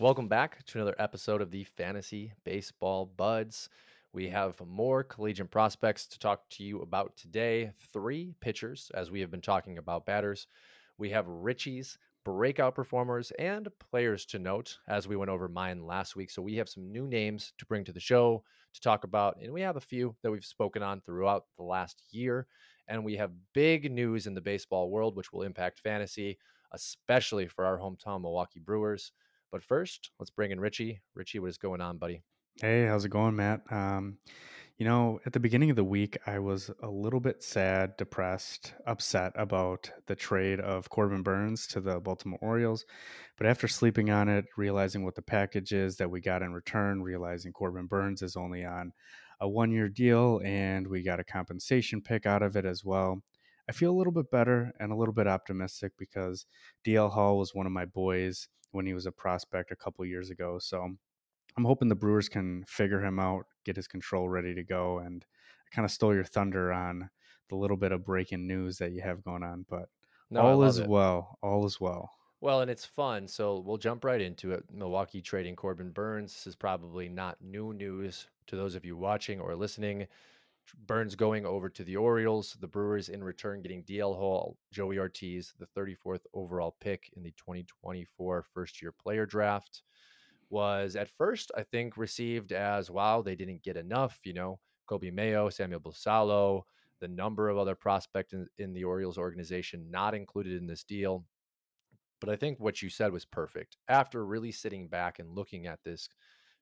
Welcome back to another episode of the Fantasy Baseball Buds. We have more collegiate prospects to talk to you about today. Three pitchers, as we have been talking about batters. We have Richie's breakout performers and players to note as we went over mine last week. So we have some new names to bring to the show to talk about, and we have a few that we've spoken on throughout the last year. And we have big news in the baseball world, which will impact fantasy, especially for our hometown Milwaukee Brewers. But first, let's bring in Richie. Richie, what is going on, buddy? Hey, how's it going, Matt? Um, you know, at the beginning of the week, I was a little bit sad, depressed, upset about the trade of Corbin Burnes to the Baltimore Orioles. But after sleeping on it, realizing what the package is that we got in return, realizing Corbin Burnes is only on a one year deal and we got a compensation pick out of it as well. I feel a little bit better and a little bit optimistic because DL Hall was one of my boys when he was a prospect a couple years ago. So I'm hoping the Brewers can figure him out, get his control ready to go. And I kind of stole your thunder on the little bit of breaking news that you have going on, but no, all is it. well. All is well. Well, and it's fun. So we'll jump right into it. Milwaukee trading Corbin Burnes. This is probably not new news to those of you watching or listening. Burnes going over to the Orioles, the Brewers in return getting DL Hall, Joey Ortiz, the 34th overall pick in the 2024 first year player draft was at first, I think, received as wow, they didn't get enough. You know, Coby Mayo, Samuel Basallo, the number of other prospects in, in the Orioles organization not included in this deal. But I think what you said was perfect. After really sitting back and looking at this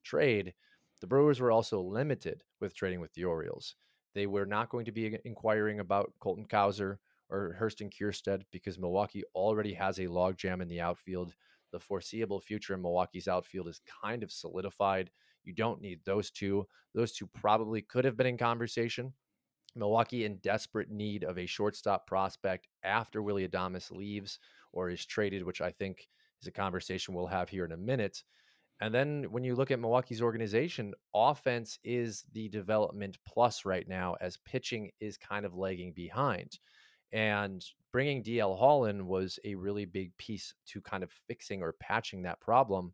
trade, the Brewers were also limited with trading with the Orioles. They were not going to be inquiring about Colton Cowser or Huston Kjerstad because Milwaukee already has a logjam in the outfield the foreseeable future in Milwaukee's outfield is kind of solidified. You don't need those two. Those two probably could have been in conversation. Milwaukee in desperate need of a shortstop prospect after Willy Adames leaves or is traded, which I think is a conversation we'll have here in a minute. And then when you look at Milwaukee's organization, offense is the development plus right now, as pitching is kind of lagging behind. And bringing DL Hall in was a really big piece to kind of fixing or patching that problem.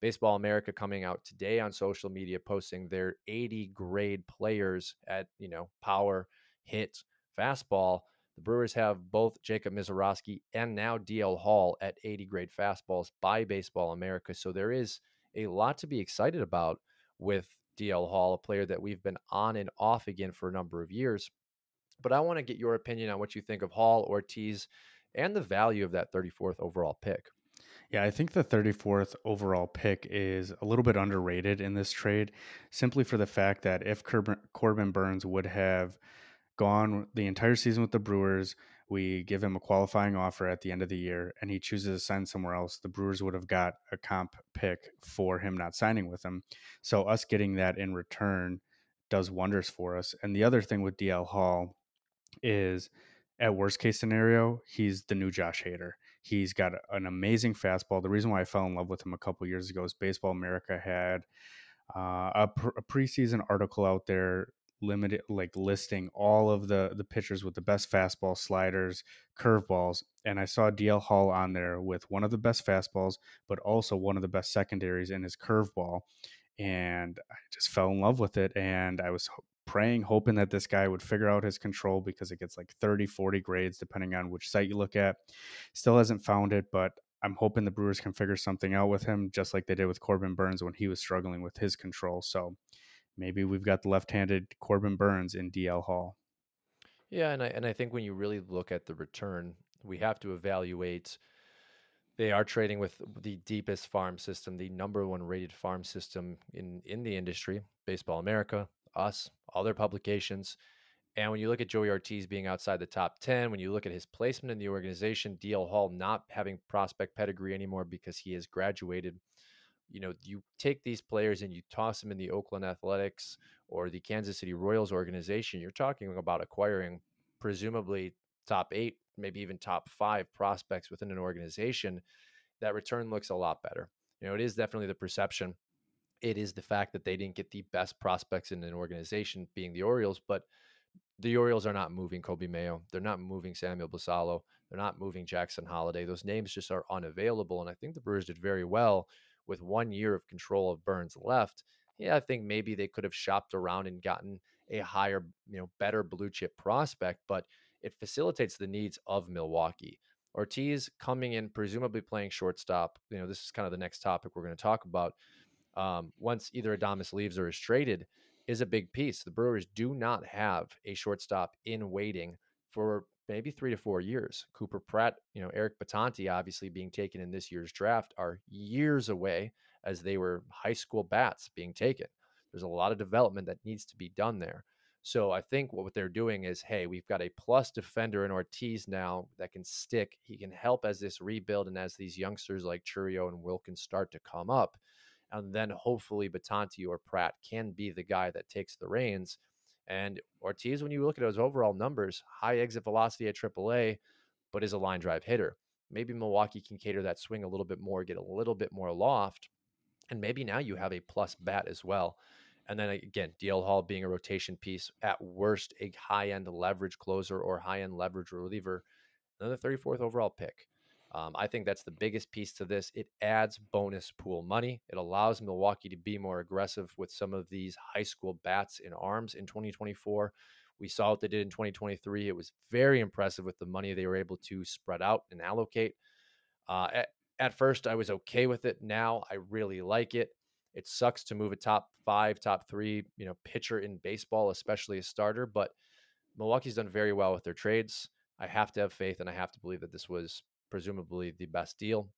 Baseball America coming out today on social media posting their 80 grade players at, you know, power, hit, fastball. The Brewers have both Jacob Misiorowski and now DL Hall at 80 grade fastballs by Baseball America. So there is a lot to be excited about with DL Hall, a player that we've been on and off again for a number of years. But I want to get your opinion on what you think of Hall, Ortiz, and the value of that 34th overall pick. Yeah, I think the 34th overall pick is a little bit underrated in this trade, simply for the fact that if Corbin Burnes would have gone the entire season with the Brewers, we give him a qualifying offer at the end of the year, and he chooses to sign somewhere else, the Brewers would have got a comp pick for him not signing with them. So, us getting that in return does wonders for us. And the other thing with DL Hall is at worst case scenario, he's the new Josh Hader. He's got an amazing fastball. The reason why I fell in love with him a couple years ago is Baseball America had uh, a, pr- a, preseason article out there limited like listing all of the the pitchers with the best fastball sliders curveballs and i saw dl hall on there with one of the best fastballs but also one of the best secondaries in his curveball and i just fell in love with it and i was praying, hoping that this guy would figure out his control because it gets like 30, 40 grades depending on which site you look at. Still hasn't found it, but I'm hoping the Brewers can figure something out with him, just like they did with Corbin Burnes when he was struggling with his control. So maybe we've got the left-handed Corbin Burnes in DL Hall. Yeah, and I and I think when you really look at the return, we have to evaluate. They are trading with the deepest farm system, the number one rated farm system in in the industry, Baseball America, us, other publications. And when you look at Joey Ortiz being outside the top 10, when you look at his placement in the organization, DL Hall not having prospect pedigree anymore because he has graduated, you know, you take these players and you toss them in the Oakland Athletics or the Kansas City Royals organization, you're talking about acquiring presumably top eight, maybe even top five prospects within an organization. That return looks a lot better. You know, it is definitely the perception it is the fact that they didn't get the best prospects in an organization, being the Orioles. But the Orioles are not moving Coby Mayo. They're not moving Samuel Basallo. They're not moving Jackson Holliday. Those names just are unavailable. And I think the Brewers did very well with one year of control of Burnes left, yeah, I think maybe they could have shopped around and gotten a higher, you know, better blue chip prospect, but it facilitates the needs of Milwaukee. Ortiz coming in, presumably playing shortstop. You know, this is kind of the next topic we're going to talk about. Um, once either Adames leaves or is traded, is a big piece. The Brewers do not have a shortstop in waiting for maybe three to four years. Cooper Pratt, you know, Eric Bitonti, obviously being taken in this year's draft, are years away as they were high school bats being taken. There's a lot of development that needs to be done there. So I think what they're doing is, hey, we've got a plus defender in Ortiz now that can stick. He can help as this rebuild and as these youngsters like Chourio and Wilkins start to come up. And then hopefully Batanti or Pratt can be the guy that takes the reins. And Ortiz, when you look at his overall numbers, high exit velocity at AAA, but is a line drive hitter. Maybe Milwaukee can cater that swing a little bit more, get a little bit more loft. And maybe now you have a plus bat as well. And then again, DL Hall being a rotation piece, at worst, a high end leverage closer or high end leverage reliever, another 34th overall pick. Um, I think that's the biggest piece to this. It adds bonus pool money. It allows Milwaukee to be more aggressive with some of these high school bats in arms in 2024. We saw what they did in 2023. It was very impressive with the money they were able to spread out and allocate. Uh, at, at first, I was okay with it. Now I really like it. It sucks to move a top five, top three, you know, pitcher in baseball, especially a starter. But Milwaukee's done very well with their trades. I have to have faith, and I have to believe that this was presumably the best deal.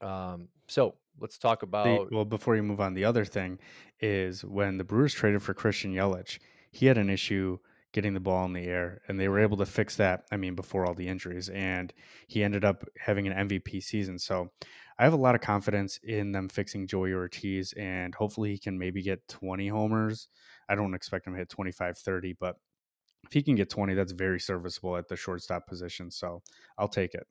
Um, so let's talk about. The, well, before you move on, the other thing is when the Brewers traded for Christian Yelich, he had an issue getting the ball in the air, and they were able to fix that. I mean, before all the injuries, and he ended up having an MVP season. So I have a lot of confidence in them fixing Joey Ortiz, and hopefully he can maybe get 20 homers. I don't expect him to hit 25, 30, but if he can get 20, that's very serviceable at the shortstop position. So I'll take it.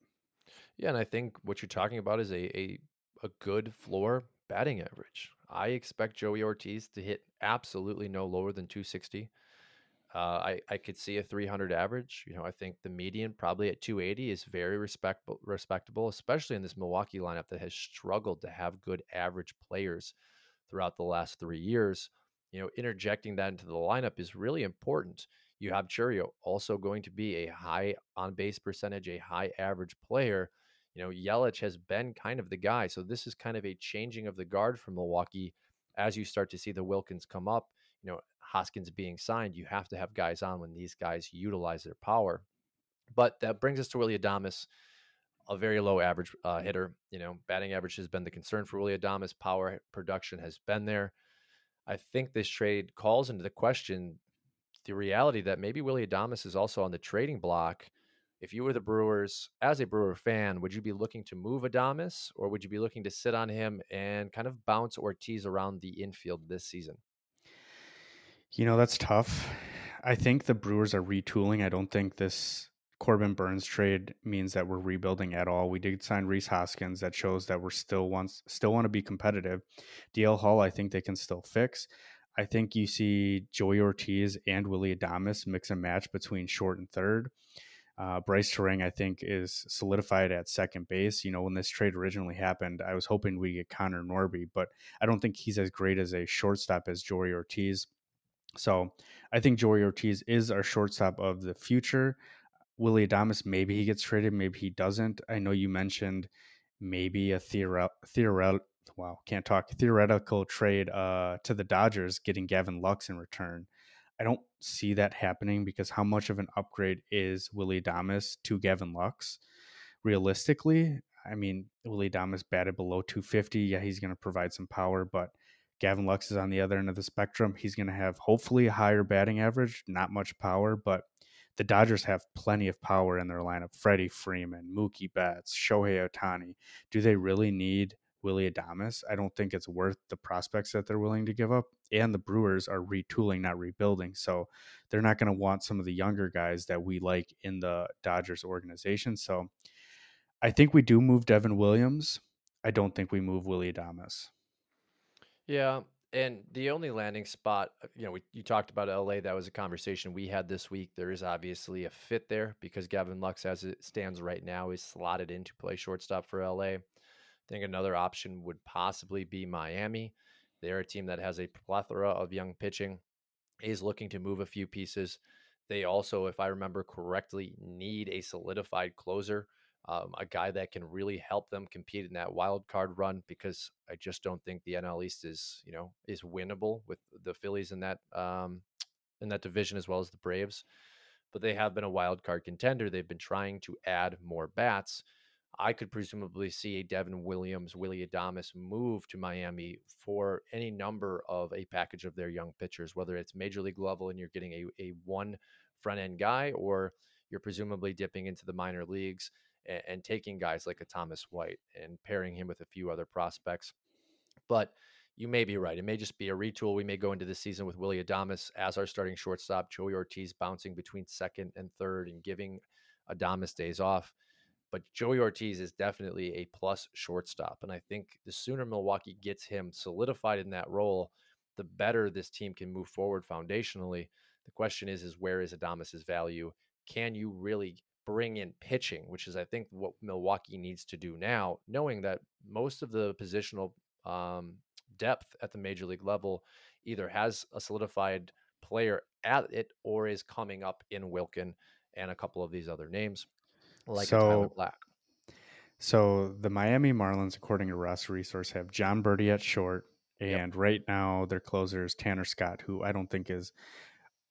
Yeah, and I think what you're talking about is a a, a good floor batting average. I expect Joey Ortiz to hit absolutely no lower than 260. Uh, I I could see a 300 average. You know, I think the median probably at 280 is very respectable, respectable, especially in this Milwaukee lineup that has struggled to have good average players throughout the last three years. You know, interjecting that into the lineup is really important. You have Chourio also going to be a high on base percentage, a high average player. You know, Yelich has been kind of the guy. So this is kind of a changing of the guard for Milwaukee as you start to see the Wilkins come up. You know, Hoskins being signed, you have to have guys on when these guys utilize their power. But that brings us to Willy Adames, a very low average uh, hitter. You know, batting average has been the concern for Willy Adames. Power production has been there. I think this trade calls into the question the reality that maybe Willy Adames is also on the trading block. If you were the Brewers, as a Brewer fan, would you be looking to move Adames or would you be looking to sit on him and kind of bounce Ortiz around the infield this season? You know, that's tough. I think the Brewers are retooling. I don't think this Corbin Burnes trade means that we're rebuilding at all. We did sign Rhys Hoskins. That shows that we're still wants still want to be competitive. DL Hall, I think they can still fix. I think you see Joey Ortiz and Willy Adames mix and match between short and third. Uh, Brice Turang, I think, is solidified at second base. You know, when this trade originally happened, I was hoping we get Connor Norby, but I don't think he's as great as a shortstop as Joey Ortiz. So I think Joey Ortiz is our shortstop of the future. Willy Adames, maybe he gets traded, maybe he doesn't. I know you mentioned maybe a theoretical, theoret- wow, can't talk, theoretical trade uh, to the Dodgers getting Gavin Lux in return. I don't see that happening because how much of an upgrade is Willy Adames to Gavin Lux? Realistically, I mean, Willy Adames batted below 250. Yeah, he's going to provide some power, but Gavin Lux is on the other end of the spectrum. He's going to have hopefully a higher batting average, not much power, but the Dodgers have plenty of power in their lineup. Freddie Freeman, Mookie Betts, Shohei Ohtani. Do they really need Willy Adames? I don't think it's worth the prospects that they're willing to give up. And the Brewers are retooling, not rebuilding. So they're not going to want some of the younger guys that we like in the Dodgers organization. So I think we do move Devin Williams. I don't think we move Willy Adames. Yeah, and the only landing spot, uh, you know, we, you talked about LA. That was a conversation we had this week. There is obviously a fit there because Gavin Lux, as it stands right now, is slotted in to play shortstop for LA. Think another option would possibly be Miami. They're a team that has a plethora of young pitching, is looking to move a few pieces. They also, if I remember correctly, need a solidified closer, um, a guy that can really help them compete in that wild card run. Because I just don't think the NL East is, you know, is winnable with the Phillies in that um, in that division as well as the Braves. But they have been a wild card contender. They've been trying to add more bats. I could presumably see a Devin Williams, Willy Adames move to Miami for any number of a package of their young pitchers, whether it's major league level and you're getting a, a one front end guy, or you're presumably dipping into the minor leagues and, and taking guys like a Thomas White and pairing him with a few other prospects. But you may be right. It may just be a retool. We may go into the season with Willy Adames as our starting shortstop, Joey Ortiz bouncing between second and third and giving Adames days off but Joey Ortiz is definitely a plus shortstop. And I think the sooner Milwaukee gets him solidified in that role, the better this team can move forward foundationally. The question is, is where is Adames's value? Can you really bring in pitching, which is I think what Milwaukee needs to do now, knowing that most of the positional um, depth at the major league level either has a solidified player at it or is coming up in Wilken and a couple of these other names like so, Tyler Black. So the Miami Marlins, according to Roster Resource, have Jon Berti at short, and yep. right now their closer is Tanner Scott, who I don't think is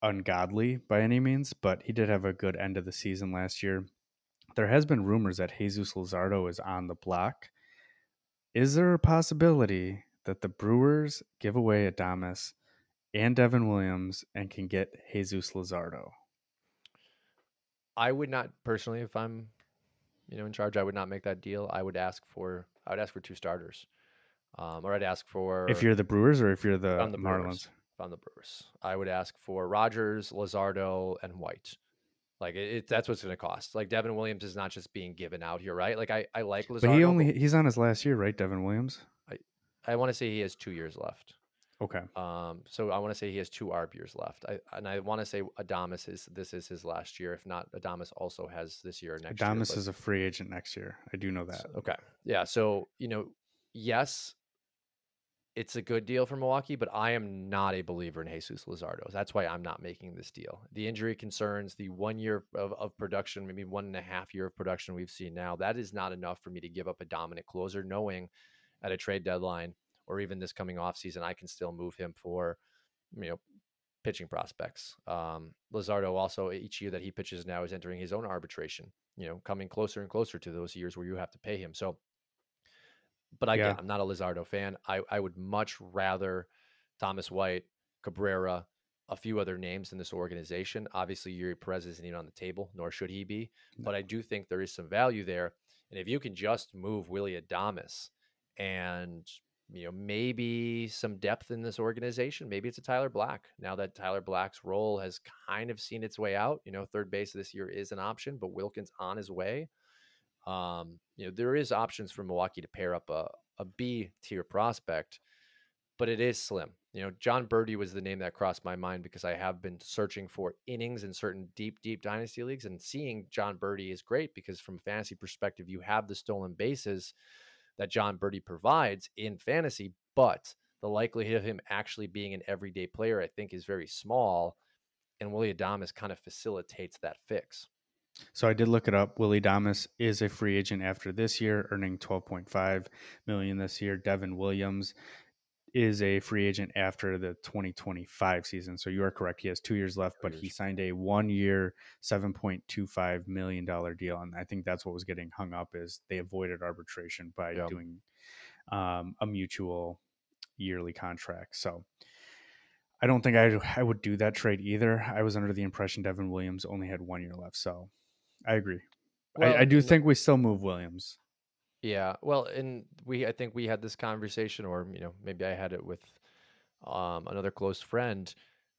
ungodly by any means, but he did have a good end of the season last year. There has been rumors that Jesus Luzardo is on the block. Is there a possibility that the Brewers give away Adames and Devin Williams and can get Jesus Luzardo? I would not personally, if I'm, you know, in charge, I would not make that deal. I would ask for, I would ask for two starters, um, or I'd ask for. If you're the Brewers, or if you're the, the Marlins, Brewers, on the Brewers, I would ask for Rogers, Luzardo, and White. Like it, it that's what's going to cost. Like Devin Williams is not just being given out here, right? Like I, I like Luzardo, but he only he's on his last year, right? Devin Williams. I, I want to say he has two years left. Okay. Um, so I want to say he has two ARB years left. I, and I want to say Adames is this is his last year. If not, Adames also has this year next Adames year, is a free agent next year. I do know that. Okay. Yeah. So, you know, yes, it's a good deal for Milwaukee, but I am not a believer in Jesus Luzardo. That's why I'm not making this deal. The injury concerns, the one year of, of production, maybe one and a half year of production we've seen now, that is not enough for me to give up a dominant closer, knowing at a trade deadline – or even this coming off season, I can still move him for, you know, pitching prospects. Um, Luzardo also each year that he pitches now is entering his own arbitration. You know, coming closer and closer to those years where you have to pay him. So, but again, yeah. I'm not a Luzardo fan. I I would much rather Thomas White, Cabrera, a few other names in this organization. Obviously, Eury Perez isn't even on the table, nor should he be. No. But I do think there is some value there. And if you can just move Willy Adames and you know, maybe some depth in this organization. Maybe it's a Tyler Black. Now that Tyler Black's role has kind of seen its way out, you know, third base this year is an option, but Wilken's on his way. Um, you know, there is options for Milwaukee to pair up a, a B tier prospect, but it is slim. You know, Jon Berti was the name that crossed my mind because I have been searching for innings in certain deep, deep dynasty leagues, and seeing Jon Berti is great because from a fantasy perspective, you have the stolen bases that Jon Berti provides in fantasy, but the likelihood of him actually being an everyday player, I think, is very small. And Willy Adames kind of facilitates that fix. So I did look it up. Willy Adames is a free agent after this year, earning 12.5 million this year. Devin Williams is a free agent after the 2025 season. So you are correct. He has two years left, but he signed a one year, $7.25 million deal. And I think that's what was getting hung up is they avoided arbitration by yep. doing um, a mutual yearly contract. So I don't think I, I would do that trade either. I was under the impression Devin Williams only had one year left. So I agree. Well, I, I do think we still move Williams. Yeah, well, and we I think we had this conversation, or you know, maybe I had it with um, another close friend.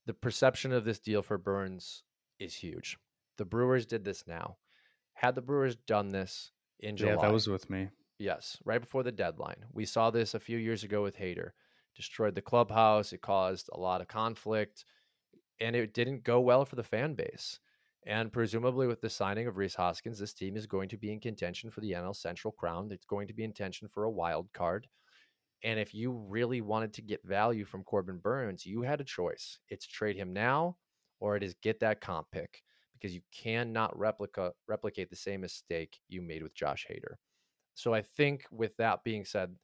The perception of this deal for Burnes is huge. The Brewers did this now. Had the Brewers done this in July, yeah, that was with me. Yes, right before the deadline. We saw this a few years ago with Hader. Destroyed the clubhouse. It caused a lot of conflict, and it didn't go well for the fan base. And presumably, with the signing of Rhys Hoskins, this team is going to be in contention for the NL Central crown. It's going to be in contention for a wild card. And if you really wanted to get value from Corbin Burns, you had a choice. It's trade him now or it is get that comp pick because you cannot replica replicate the same mistake you made with Josh Hader. So I think with that being said,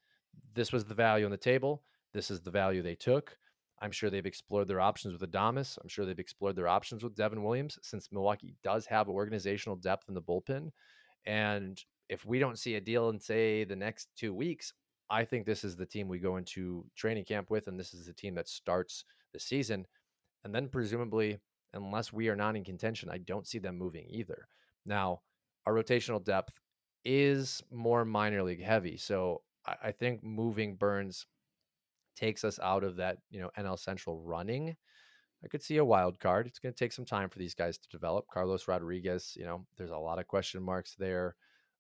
this was the value on the table. This is the value they took. I'm sure they've explored their options with Adames. I'm sure they've explored their options with Devin Williams since Milwaukee does have organizational depth in the bullpen. And if we don't see a deal in, say, the next two weeks, I think this is the team we go into training camp with, and this is the team that starts the season. And then presumably, unless we are not in contention, I don't see them moving either. Now, our rotational depth is more minor league heavy. So I, I think moving Burnes takes us out of that, you know, NL Central running. I could see a wild card. It's going to take some time for these guys to develop. Carlos Rodriguez, you know, there's a lot of question marks there.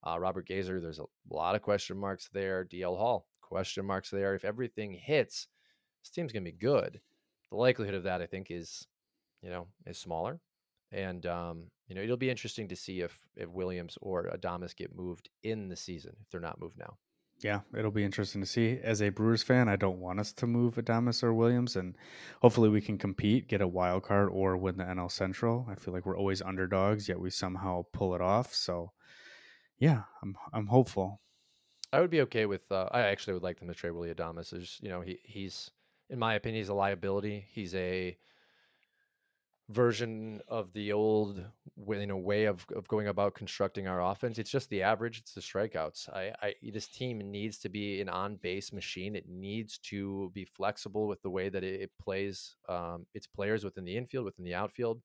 Uh, Robert Gasser, there's a lot of question marks there. DL Hall, question marks there. If everything hits, this team's going to be good. The likelihood of that, I think, is, you know, is smaller. And um, you know, it'll be interesting to see if if Williams or Adames get moved in the season if they're not moved now. Yeah, it'll be interesting to see. As a Brewers fan, I don't want us to move Adames or Williams, and hopefully we can compete, get a wild card, or win the NL Central. I feel like we're always underdogs, yet we somehow pull it off. So, yeah, I'm I'm hopeful. I would be okay with. Uh, I actually would like them to trade Willy Adames. There's, you know, he he's in my opinion, he's a liability. He's a version of the old you know way of, of going about constructing our offense. It's just the average it's the strikeouts. I, I this team needs to be an on-base machine. It needs to be flexible with the way that it, it plays um, its players within the infield within the outfield.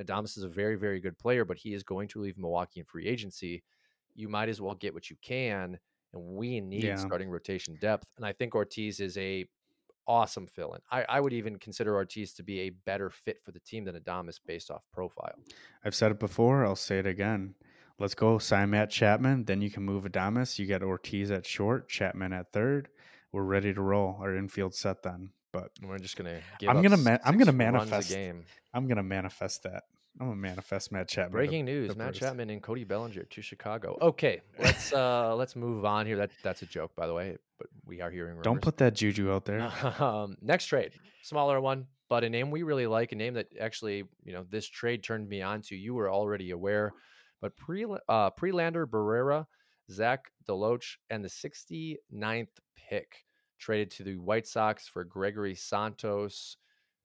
Adames is a very very good player but he is going to leave Milwaukee in free agency. You might as well get what you can and we need yeah. starting rotation depth. And I think Ortiz is a awesome fill in. I, I would even consider Ortiz to be a better fit for the team than Adames based off profile. I've said it before. I'll say it again. Let's go sign Matt Chapman. Then you can move Adames. You get Ortiz at short, Chapman at third. We're ready to roll. Our infield set then. But we're just gonna. I'm gonna. Ma- I'm gonna manifest. Game. I'm gonna manifest that. I'm gonna manifest Matt Chapman. Breaking news: Matt Chapman and Cody Bellinger to Chicago. Okay, let's uh let's move on here. That that's a joke, by the way, but we are hearing rumors. Don't put that juju out there. um, next trade, smaller one, but a name we really like, a name that actually you know this trade turned me on to. You were already aware, but pre uh Prelander Berroa, Zach DeLoach, and the 69th pick traded to the White Sox for Gregory Santos.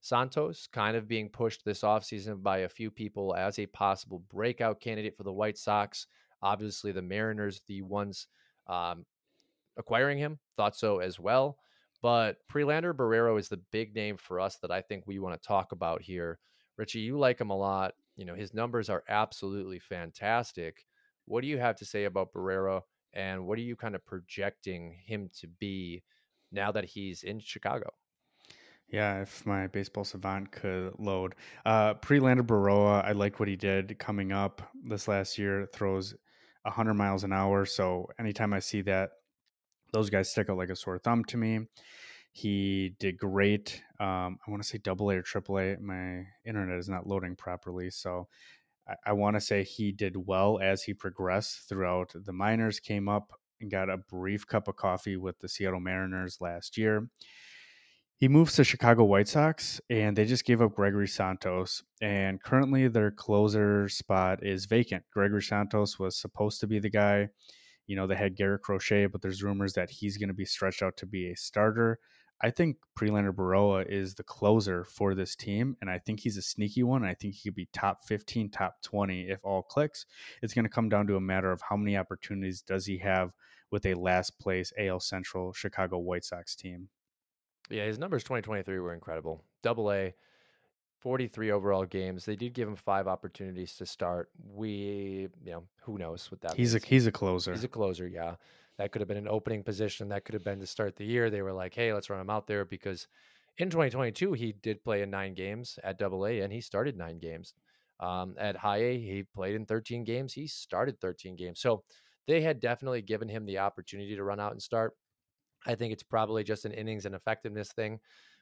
Santos kind of being pushed this offseason by a few people as a possible breakout candidate for the White Sox. Obviously, the Mariners, the ones um, acquiring him, thought so as well. But Prelander Berroa is the big name for us that I think we want to talk about here. Richie, you like him a lot. You know, his numbers are absolutely fantastic. What do you have to say about Barrero and what are you kind of projecting him to be now that he's in Chicago? Yeah, if my baseball savant could load. Uh, Prelander Berroa, I like what he did coming up this last year. Throws 100 miles an hour. So anytime I see that, those guys stick out like a sore thumb to me. He did great. Um, I want to say double A or triple A. My internet is not loading properly. So I, I want to say he did well as he progressed throughout the minors, came up and got a brief cup of coffee with the Seattle Mariners last year he moves to Chicago White Sox, and they just gave up Gregory Santos. And currently, their closer spot is vacant. Gregory Santos was supposed to be the guy. You know, they had Garrett Crochet, but there's rumors that he's going to be stretched out to be a starter. I think Prelander Berroa is the closer for this team, and I think he's a sneaky one. I think he could be top 15, top 20 if all clicks. It's going to come down to a matter of how many opportunities does he have with a last place AL Central Chicago White Sox team. Yeah, his numbers 2023 were incredible. Double A, 43 overall games. They did give him five opportunities to start. We, you know, who knows what that He's means. a he's a closer. He's a closer, yeah. That could have been an opening position. That could have been to start the year. They were like, hey, let's run him out there because in 2022, he did play in nine games at double A and he started nine games. Um, at high A, he played in 13 games. He started 13 games. So they had definitely given him the opportunity to run out and start. I think it's probably just an innings and effectiveness thing.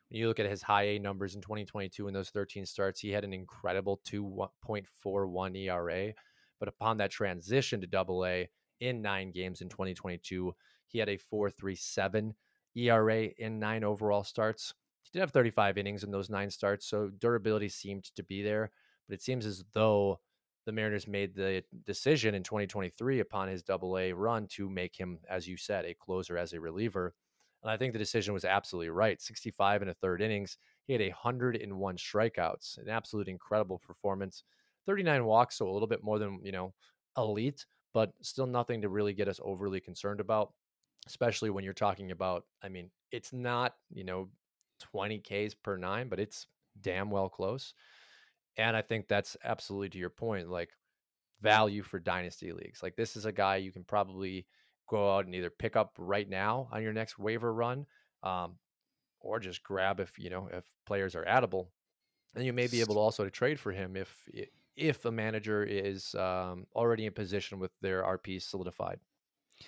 When you look at his high A numbers in 2022 in those 13 starts, he had an incredible 2.41 ERA. But upon that transition to double A in nine games in 2022, he had a 4.37 ERA in nine overall starts. He did have 35 innings in those nine starts, so durability seemed to be there. But it seems as though the Mariners made the decision in 2023 upon his double A run to make him, as you said, a closer as a reliever. And I think the decision was absolutely right. 65 and a third innings. He had 101 strikeouts, an absolute incredible performance. 39 walks, so a little bit more than, you know, elite, but still nothing to really get us overly concerned about, especially when you're talking about, I mean, it's not, you know, 20 Ks per nine, but it's damn well close. And I think that's absolutely to your point, like value for dynasty leagues. Like this is a guy you can probably go out and either pick up right now on your next waiver run, um, or just grab if you know if players are addable, and you may be able to also to trade for him if if a manager is um, already in position with their RP solidified.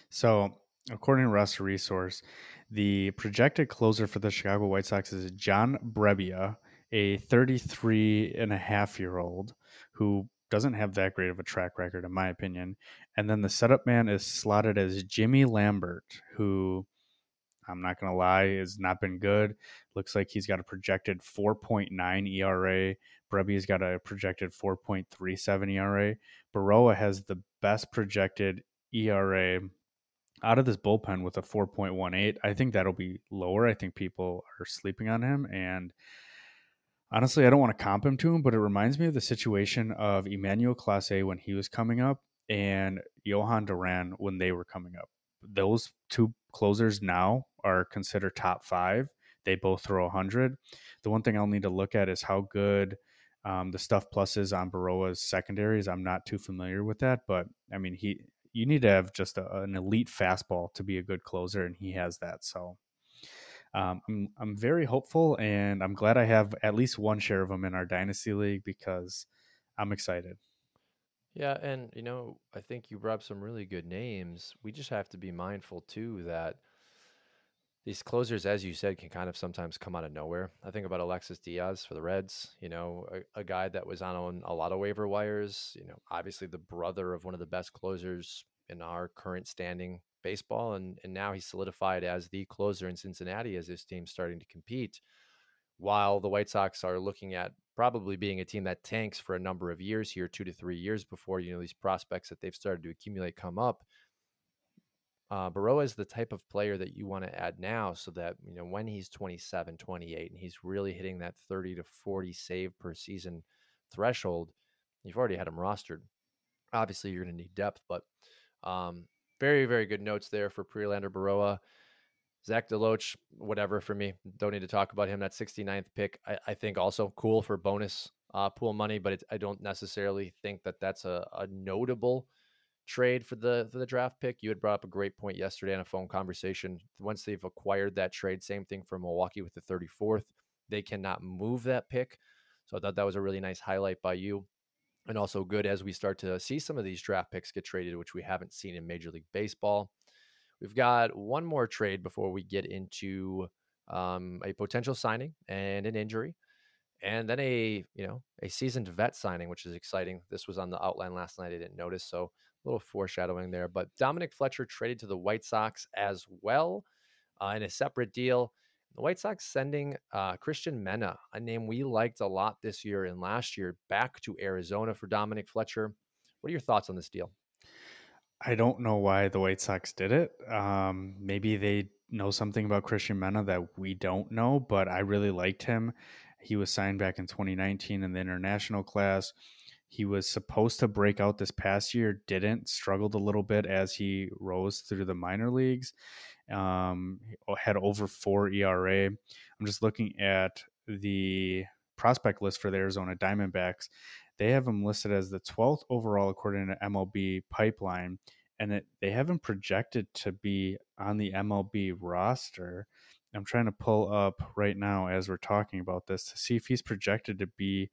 So, according to Roster Resource, the projected closer for the Chicago White Sox is John Brebbia, a 33 and a half year old who doesn't have that great of a track record, in my opinion. And then the setup man is slotted as Jimmy Lambert, who I'm not going to lie, has not been good. Looks like he's got a projected 4.9 ERA. Brebbia's got a projected 4.37 ERA. Berroa has the best projected ERA out of this bullpen with a 4.18. I think that'll be lower. I think people are sleeping on him. And honestly, I don't want to comp him to him, but it reminds me of the situation of Emmanuel Clase when he was coming up and Jhoan Duran when they were coming up. Those two closers now are considered top five. They both throw 100. The one thing I'll need to look at is how good um, the stuff pluses on Berroa's secondaries. I'm not too familiar with that, but I mean, he you need to have just a, an elite fastball to be a good closer, and he has that. So um, I'm I'm very hopeful, and I'm glad I have at least one share of them in our dynasty league because I'm excited. Yeah, and you know, I think you brought up some really good names. We just have to be mindful too that these closers, as you said, can kind of sometimes come out of nowhere. I think about Alexis Diaz for the Reds, you know, a, a guy that was on a lot of waiver wires, you know, obviously the brother of one of the best closers in our current standing baseball, and and now he's solidified as the closer in Cincinnati as his team's starting to compete. While the White Sox are looking at probably being a team that tanks for a number of years here, two to three years before you know these prospects that they've started to accumulate come up. Uh, Berroa is the type of player that you want to add now so that, you know, when he's 27, 28, and he's really hitting that 30 to 40 save per season threshold, you've already had him rostered. Obviously, you're going to need depth, but um, very, very good notes there for Prelander Berroa. Zach DeLoach, whatever for me. Don't need to talk about him. That 69th pick, I, I think also cool for bonus uh, pool money, but I don't necessarily think that that's a, a, notable trade for the for the draft pick. You had brought up a great point yesterday in a phone conversation. Once they've acquired that trade, same thing for Milwaukee with the 34th. They cannot move that pick. So I thought that was a really nice highlight by you and also good as we start to see some of these draft picks get traded, which we haven't seen in Major League Baseball. We've got one more trade before we get into um, a potential signing and an injury, and then a you know a seasoned vet signing, which is exciting. This was on the outline last night. I didn't notice, so a little foreshadowing there. But Dominic Fletcher traded to the White Sox as well uh, in a separate deal. The White Sox sending uh, Cristian Mena, a name we liked a lot this year and last year, back to Arizona for Dominic Fletcher. What are your thoughts on this deal? I don't know why the White Sox did it. Um, maybe they know something about Cristian Mena that we don't know, but I really liked him. He was signed back in 2019 in the international class. He was supposed to break out this past year, didn't, struggled a little bit as he rose through the minor leagues um, had over four ERA. I'm just looking at the prospect list for the Arizona Diamondbacks. They have him listed as the 12th overall according to MLB Pipeline, and it, they haven't projected to be on the MLB roster. I'm trying to pull up right now as we're talking about this to see if he's projected to be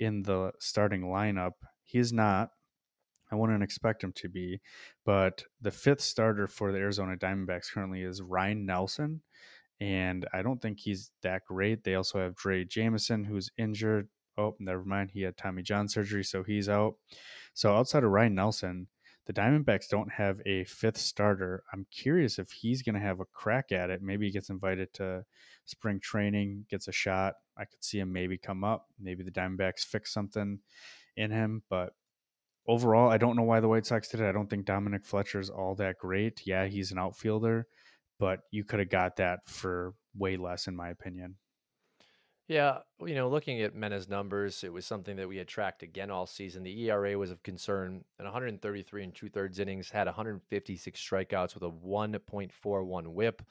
in the starting lineup. He's not. I wouldn't expect him to be, but the fifth starter for the Arizona Diamondbacks currently is Ryan Nelson, and I don't think he's that great. They also have Drey Jameson, who's injured. Oh, never mind. He had Tommy John surgery, so he's out. So outside of Ryan Nelson, the Diamondbacks don't have a fifth starter. I'm curious if he's going to have a crack at it. Maybe he gets invited to spring training, gets a shot. I could see him maybe come up. Maybe the Diamondbacks fix something in him. But overall, I don't know why the White Sox did it. I don't think Dominic Fletcher's all that great. Yeah, he's an outfielder, but you could have got that for way less, in my opinion. Yeah, you know, looking at Mena's numbers, it was something that we had tracked again all season. The ERA was of concern. In 133 and two thirds innings, had 156 strikeouts with a 1.41 WHIP.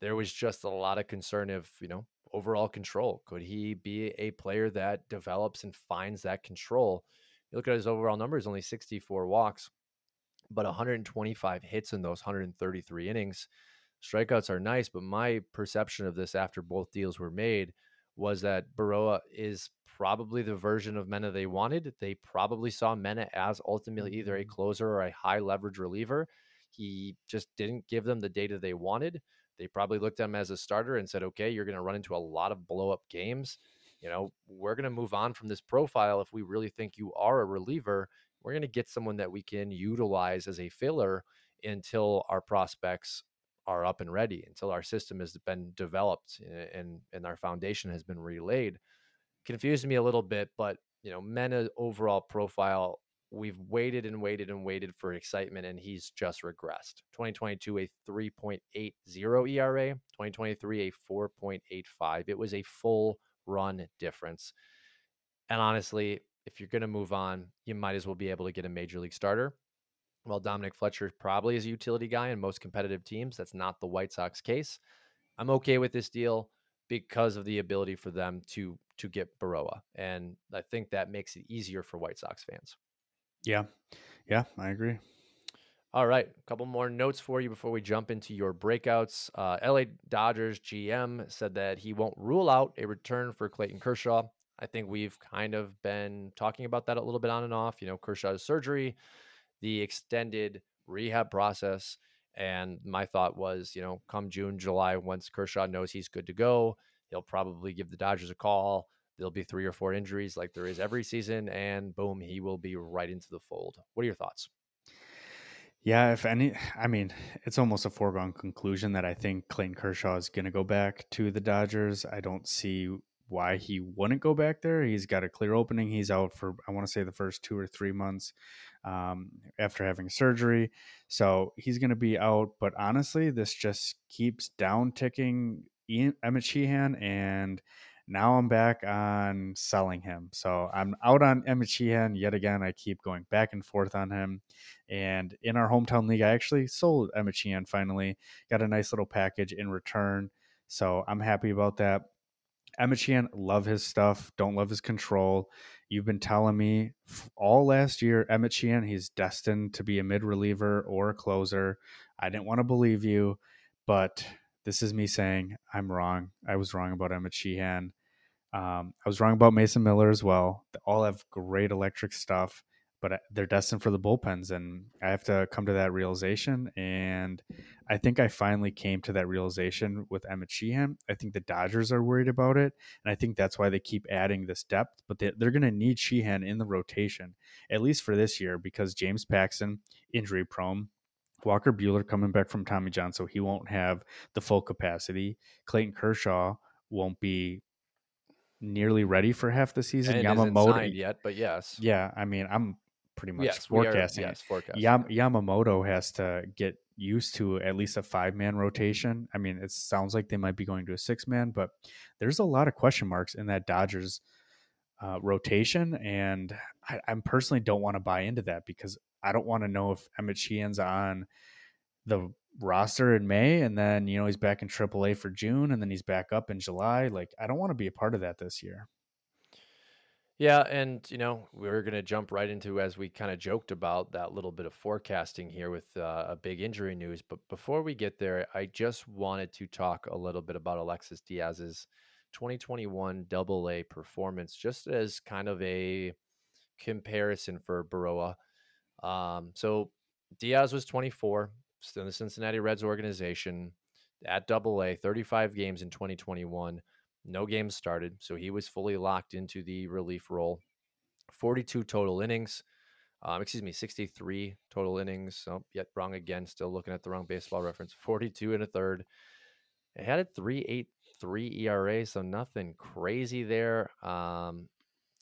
There was just a lot of concern of you know overall control. Could he be a player that develops and finds that control? You look at his overall numbers, only 64 walks, but 125 hits in those 133 innings. Strikeouts are nice, but my perception of this after both deals were made was that Berroa is probably the version of Mena they wanted. They probably saw Mena as ultimately either a mm-hmm. closer or a high leverage reliever. He just didn't give them the data they wanted. They probably looked at him as a starter and said, okay, you're going to run into a lot of blow up games. You know, we're going to move on from this profile. If we really think you are a reliever, we're going to get someone that we can utilize as a filler until our prospects are up and ready until our system has been developed eh, and and our foundation has been relayed. Confused me a little bit but you know Mena overall profile we've waited and waited and waited for excitement and he's just regressed. 2022 a 3.80 ERA 2023 a 4.85 it was a full run difference. And honestly if you're going to move on you might as well be able to get a major league starter well, Dominic Fletcher probably is a utility guy in most competitive teams. That's not the White Sox case. I'm okay with this deal because of the ability for them to to get Berroa, and I think that makes it easier for White Sox fans. Yeah, yeah, I agree. All right, a couple more notes for you before we jump into your breakouts. Uh, LA Dodgers GM said that he won't rule out a return for Clayton Kershaw. I think we've kind of been talking about that a little bit on and off. You know, Kershaw's surgery the extended rehab process. And my thought was, you know, come June, July, once Kershaw knows he's good to go, he'll probably give the Dodgers a call. There'll be three or four injuries like there is every season, and boom, he will be right into the fold. What are your thoughts? Yeah, if any, I mean, it's almost a foregone conclusion that I think Clayton Kershaw is going to go back to the Dodgers. I don't see why he wouldn't go back there. He's got a clear opening. He's out for, I want to say, the first two or three months um, after having surgery. So he's going to be out. But honestly, this just keeps down ticking Ian, Emmett Sheehan. And now I'm back on selling him. So I'm out on Emmett Sheehan yet again. I keep going back and forth on him. And in our hometown league, I actually sold Emmett Sheehan finally, got a nice little package in return. So I'm happy about that. Sheehan, love his stuff. Don't love his control. You've been telling me all last year, Sheehan, he's destined to be a mid reliever or a closer. I didn't want to believe you, but this is me saying I'm wrong. I was wrong about Emmett. Um, I was wrong about Mason Miller as well. They all have great electric stuff but uh, they're destined for the bullpens and i have to come to that realization and i think i finally came to that realization with emmett sheehan i think the dodgers are worried about it and i think that's why they keep adding this depth but they, are going to need sheehan in the rotation at least for this year because james paxton injury prone walker buehler coming back from tommy john so he won't have the full capacity clayton kershaw won't be nearly ready for half the season. And Yamamoto yet, but yes. Yeah, I mean, I'm pretty much yes, forecasting. Are, yes, forecasting. Yam- Yamamoto has to get used to at least a five man rotation. I mean, it sounds like they might be going to a six man, but there's a lot of question marks in that Dodgers uh, rotation, and I, I personally don't want to buy into that because I don't want to know if Emmett Sheehan's on the roster in May and then you know he's back in AAA for June and then he's back up in July. Like I don't want to be a part of that this year. Yeah, and you know we're going to jump right into as we kind of joked about that little bit of forecasting here with uh, a big injury news. But before we get there, I just wanted to talk a little bit about Alexis Diaz's 2021 Double A performance, just as kind of a comparison for Berroa. Um, so Diaz was 24, still in the Cincinnati Reds organization. at double A, 35 games in 2021. No games started, so he was fully locked into the relief role. 42 total innings. Um, excuse me, 63 total innings. Oh, yet wrong again. Still looking at the wrong baseball reference. 42 and a third. It had a 3.83 ERA, so nothing crazy there. Um,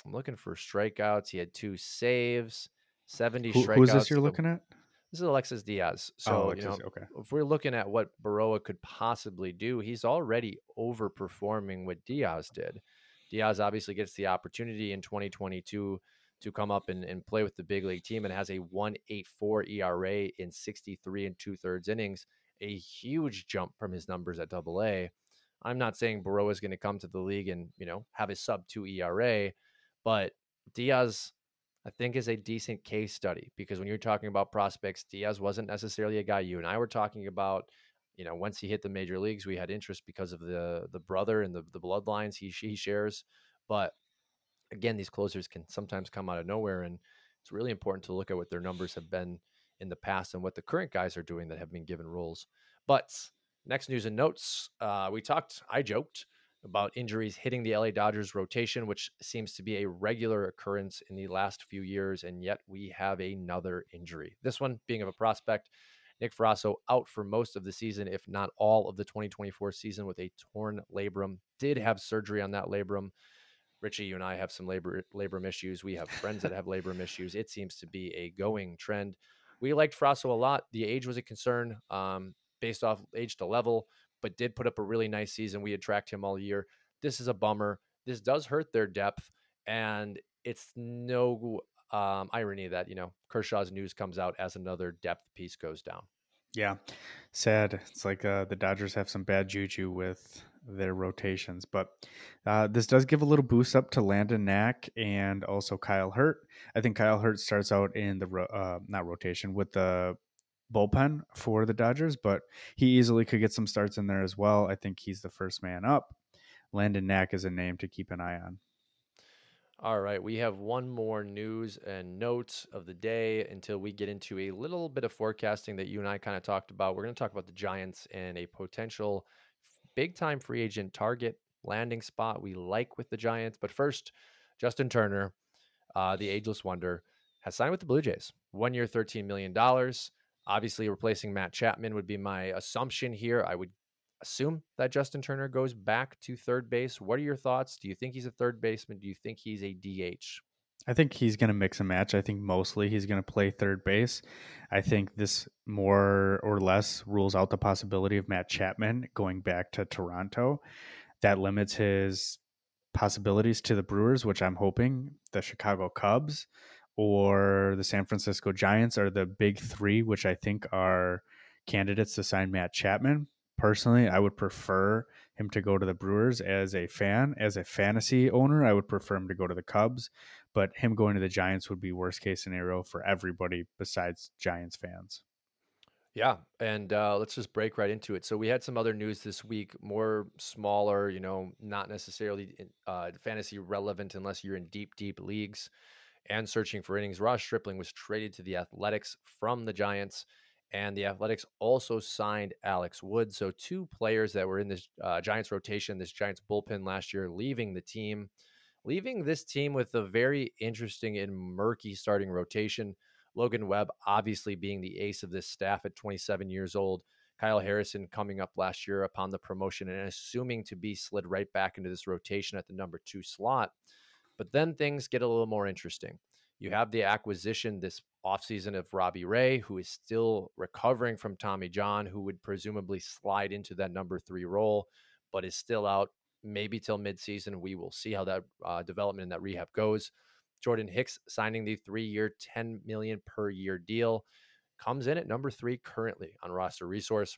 I'm looking for strikeouts. He had two saves, 70 Who, strikeouts. who's this you're looking at? This is Alexis Diaz. Oh, so, oh, you know, okay. if we're looking at what Berroa could possibly do, he's already overperforming what Diaz did. Diaz obviously gets the opportunity in 2022 to come up and, and play with the big league team and has a 184 ERA in 63 and two thirds innings, a huge jump from his numbers at double A. I'm not saying Berroa is going to come to the league and, you know, have a sub two ERA, but Diaz I think is a decent case study because when you're talking about prospects, Diaz wasn't necessarily a guy you and I were talking about. You know, once he hit the major leagues, we had interest because of the the brother and the the bloodlines he he shares. But again, these closers can sometimes come out of nowhere, and it's really important to look at what their numbers have been in the past and what the current guys are doing that have been given roles. But next news and notes, uh, we talked. I joked about injuries hitting the LA Dodgers rotation, which seems to be a regular occurrence in the last few years. And yet we have another injury. This one being of a prospect. Nick Frasso out for most of the season, if not all of the 2024 season, with a torn labrum. Did have surgery on that labrum. Richie, you and I have some labor labrum issues. We have friends that have labrum issues. It seems to be a going trend. We liked Frasso a lot. The age was a concern um, based off age to level but did put up a really nice season. We had tracked him all year. This is a bummer. This does hurt their depth, and it's no um, irony that you know Kershaw's news comes out as another depth piece goes down. Yeah, sad. It's like uh, the Dodgers have some bad juju with their rotations, but uh, this does give a little boost up to Landon Knack and also Kyle Hurt. I think Kyle Hurt starts out in the ro- uh, not rotation with the bullpen for the Dodgers, but he easily could get some starts in there as well. I think he's the first man up. Landon Knack is a name to keep an eye on. All right, we have one more news and notes of the day until we get into a little bit of forecasting that you and I kind of talked about. We're going to talk about the Giants and a potential big time free agent target landing spot we like with the Giants. But first, Justin Turner, uh, the ageless wonder, has signed with the Blue Jays. One year, $13 million. Obviously, replacing Matt Chapman would be my assumption here. I would assume that Justin Turner goes back to third base. What are your thoughts? Do you think he's a third baseman? Do you think he's a DH? I think he's going to mix and match. I think mostly he's going to play third base. I think this more or less rules out the possibility of Matt Chapman going back to Toronto. That limits his possibilities to the Brewers, which I'm hoping the Chicago Cubs or the San Francisco Giants are the big three, which I think are candidates to sign Matt Chapman. Personally, I would prefer him to go to the Brewers as a fan. As a fantasy owner, I would prefer him to go to the Cubs, but him going to the Giants would be worst case scenario for everybody besides Giants fans. Yeah, and uh, let's just break right into it. So we had some other news this week, more smaller, you know, not necessarily uh, fantasy relevant unless you're in deep, deep leagues and searching for innings. Ross Stripling was traded to the Athletics from the Giants, and the Athletics also signed Alex Wood. So two players that were in this uh, Giants rotation, this Giants bullpen last year, leaving the team, leaving this team with a very interesting and murky starting rotation. Logan Webb, obviously being the ace of this staff at 27 years old. Kyle Harrison coming up last year upon the promotion and assuming to be slid right back into this rotation at the number two slot. But then things get a little more interesting. You have the acquisition this offseason of Robbie Ray, who is still recovering from Tommy John, who would presumably slide into that number three role, but is still out maybe till midseason. We will see how that uh, development and that rehab goes. Jordan Hicks signing the three-year, ten million per year deal comes in at number three currently on roster resource.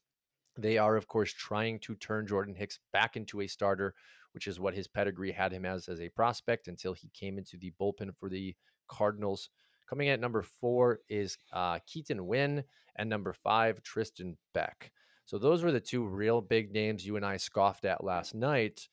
They are, of course, trying to turn Jordan Hicks back into a starter which is what his pedigree had him as as a prospect until he came into the bullpen for the Cardinals. Coming at number four is uh, Keaton Winn, and number five, Tristan Beck. So those were the two real big names you and I scoffed at last night.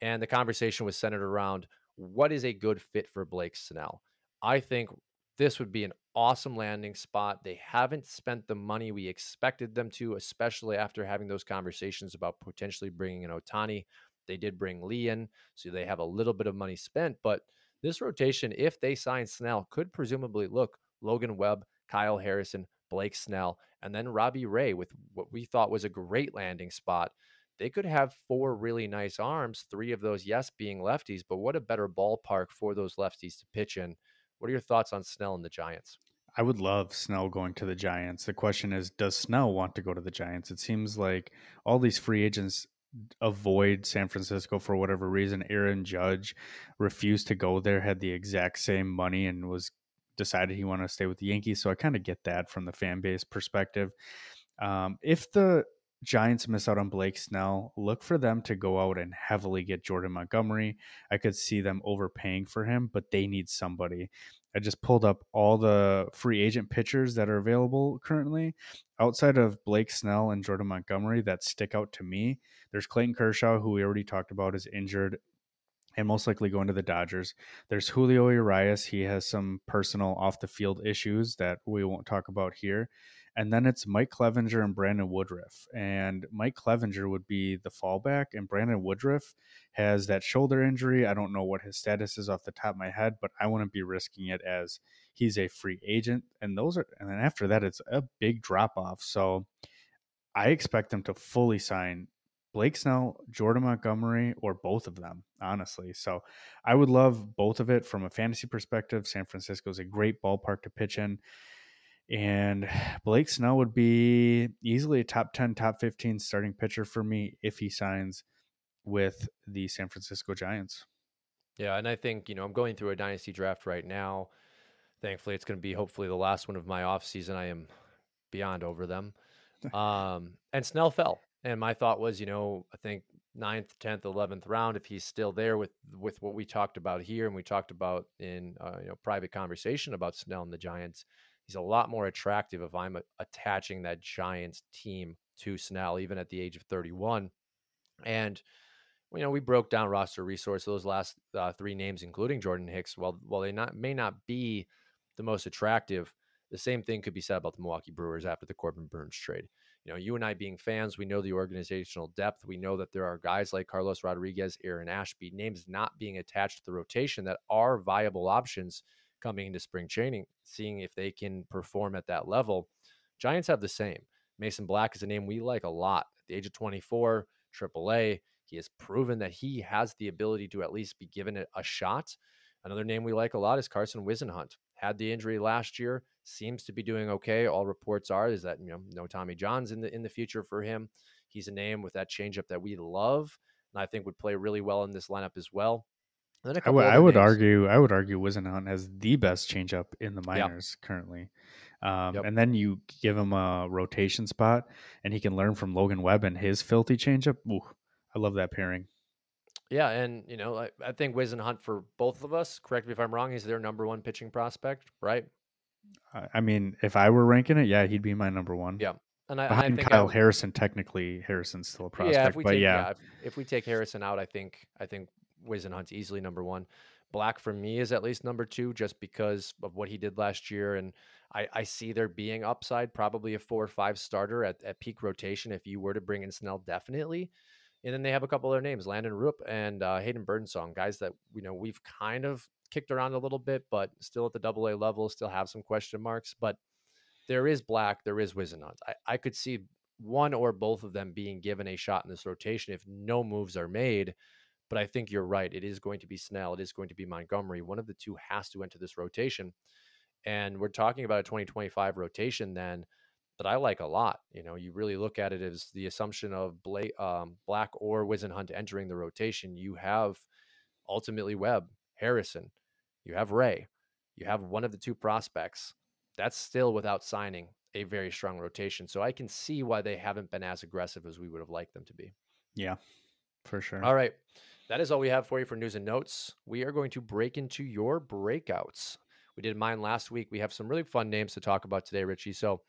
And the conversation was centered around what is a good fit for Blake Snell. I think this would be an awesome landing spot. They haven't spent the money we expected them to, especially after having those conversations about potentially bringing in Ohtani. They did bring Lee in, so they have a little bit of money spent. But this rotation, if they sign Snell, could presumably look Logan Webb, Kyle Harrison, Blake Snell, and then Robbie Ray with what we thought was a great landing spot. They could have four really nice arms, three of those, yes, being lefties, but what a better ballpark for those lefties to pitch in. What are your thoughts on Snell and the Giants? I would love Snell going to the Giants. The question is, does Snell want to go to the Giants? It seems like all these free agents avoid San Francisco for whatever reason. Aaron Judge refused to go there, had the exact same money, and was decided he wanted to stay with the Yankees. So I kind of get that from the fan base perspective. Um, if the Giants miss out on Blake Snell, look for them to go out and heavily get Jordan Montgomery. I could see them overpaying for him, but they need somebody. I just pulled up all the free agent pitchers that are available currently. Outside of Blake Snell and Jordan Montgomery that stick out to me, there's Clayton Kershaw, who we already talked about, is injured and most likely going to the Dodgers. There's Julio Urias. He has some personal off the field issues that we won't talk about here. And then it's Mike Clevinger and Brandon Woodruff. And Mike Clevinger would be the fallback, and Brandon Woodruff has that shoulder injury. I don't know what his status is off the top of my head, but I wouldn't be risking it as he's a free agent. And those are, and then after that, it's a big drop off. So I expect them to fully sign Blake Snell, Jordan Montgomery, or both of them, honestly. So I would love both of it from a fantasy perspective. San Francisco is a great ballpark to pitch in. And Blake Snell would be easily a top 10, top 15 starting pitcher for me if he signs with the San Francisco Giants. Yeah. And I think, you know, I'm going through a dynasty draft right now. Thankfully, it's going to be hopefully the last one of my off season. I am beyond over them. Um, and Snell fell. And my thought was, you know, I think ninth, tenth, eleventh round, if he's still there with with what we talked about here, and we talked about in uh, you know private conversation about Snell and the Giants, he's a lot more attractive if I'm attaching that Giants team to Snell, even at the age of 31. And you know, we broke down roster resource those last uh, three names, including Jordan Hicks. While while they not may not be the most attractive, the same thing could be said about the Milwaukee Brewers after the Corbin Burnes trade you know, you and I being fans, we know the organizational depth. We know that there are guys like Carlos Rodriguez, Aaron Ashby, names not being attached to the rotation that are viable options coming into spring training, seeing if they can perform at that level. Giants have the same. Mason Black is a name we like a lot. At the age of 24, AAA, he has proven that he has the ability to at least be given a shot. Another name we like a lot is Carson Whisenhunt. Had the injury last year, seems to be doing okay. All reports are is that you know no Tommy John's in the in the future for him. He's a name with that changeup that we love, and I think would play really well in this lineup as well. Then I would, I would argue I would argue Whisenhunt has the best changeup in the minors yep. currently. Um, yep. And then you give him a rotation spot, and he can learn from Logan Webb and his filthy changeup. Ooh, I love that pairing. Yeah, and you know, I, I think Whisenhunt for both of us. Correct me if I'm wrong. He's their number one pitching prospect, right? I mean, if I were ranking it, yeah, he'd be my number one. Yeah, and I, behind and I think Kyle I, Harrison. Technically, Harrison's still a prospect, yeah, but take, yeah, yeah if, if, we take Harrison out, I think I think Whisenhunt's easily number one. Black for me is at least number two, just because of what he did last year, and I, I see there being upside, probably a four or five starter at, at peak rotation if you were to bring in Snell, definitely. And then they have a couple other names, Landen Roupp and uh, Hayden Birdsong, guys that you know we've kind of kicked around a little bit, but still at the double A level, still have some question marks. But there is Black, there is Whisenhunt. I, I could see one or both of them being given a shot in this rotation if no moves are made. But I think you're right. It is going to be Snell. It is going to be Montgomery. One of the two has to enter this rotation. And we're talking about a 2025 rotation then that I like a lot. You know, you really look at it as the assumption of Blake, um, Black or Whisenhunt entering the rotation. You have ultimately Webb, Harrison, you have Ray, you have one of the two prospects. That's still without signing a very strong rotation. So I can see why they haven't been as aggressive as we would have liked them to be. Yeah, for sure. All right. That is all we have for you for news and notes. We are going to break into your breakouts. We did mine last week. We have some really fun names to talk about today, Richie. So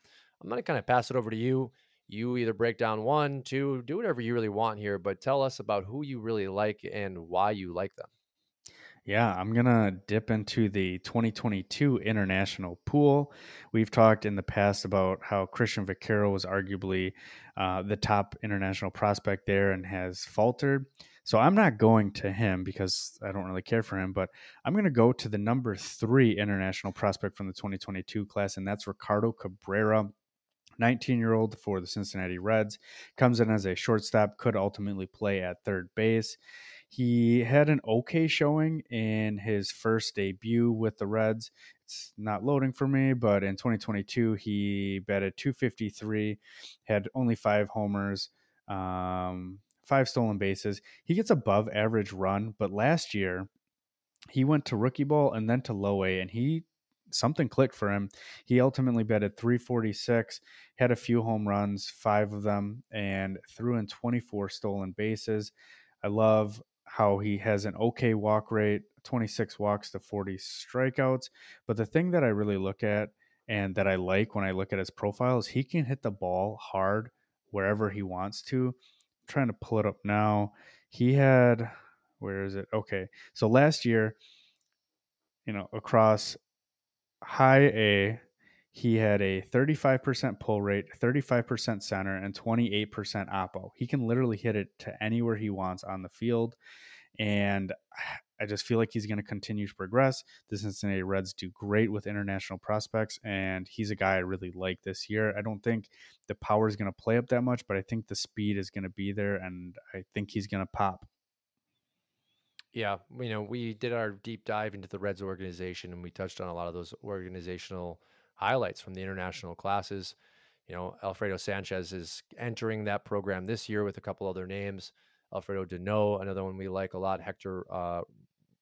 I'm going to kind of pass it over to you. You either break down one, two, do whatever you really want here, but tell us about who you really like and why you like them. Yeah, I'm going to dip into the 2022 international pool. We've talked in the past about how Cristhian Vaquero was arguably uh, the top international prospect there and has faltered. So I'm not going to him because I don't really care for him, but I'm going to go to the number three international prospect from the 2022 class, and that's Ricardo Cabrera. 19 year old for the Cincinnati Reds, comes in as a shortstop, could ultimately play at third base. He had an okay showing in his first debut with the Reds. It's not loading for me, but in 2022, he batted 253, had only five homers, um, five stolen bases. He gets above average run, but last year, he went to rookie ball and then to low A, and he something clicked for him. He ultimately batted 346, had a few home runs, five of them, and threw in 24 stolen bases. I love how he has an okay walk rate, 26 walks to 40 strikeouts. But the thing that I really look at and that I like when I look at his profile is he can hit the ball hard wherever he wants to. I'm trying to pull it up now. He had, where is it? Okay. So last year, you know, across high A, he had a 35% pull rate, 35% center, and 28% oppo. He can literally hit it to anywhere he wants on the field. And I just feel like he's going to continue to progress. The Cincinnati Reds do great with international prospects, and he's a guy I really like this year. I don't think the power is going to play up that much, but I think the speed is going to be there, and I think he's going to pop. Yeah, you know, we did our deep dive into the Reds organization, and we touched on a lot of those organizational highlights from the international classes. You know, Alfredo Sanchez is entering that program this year with a couple other names. Alfredo Duno, another one we like a lot. Hector uh,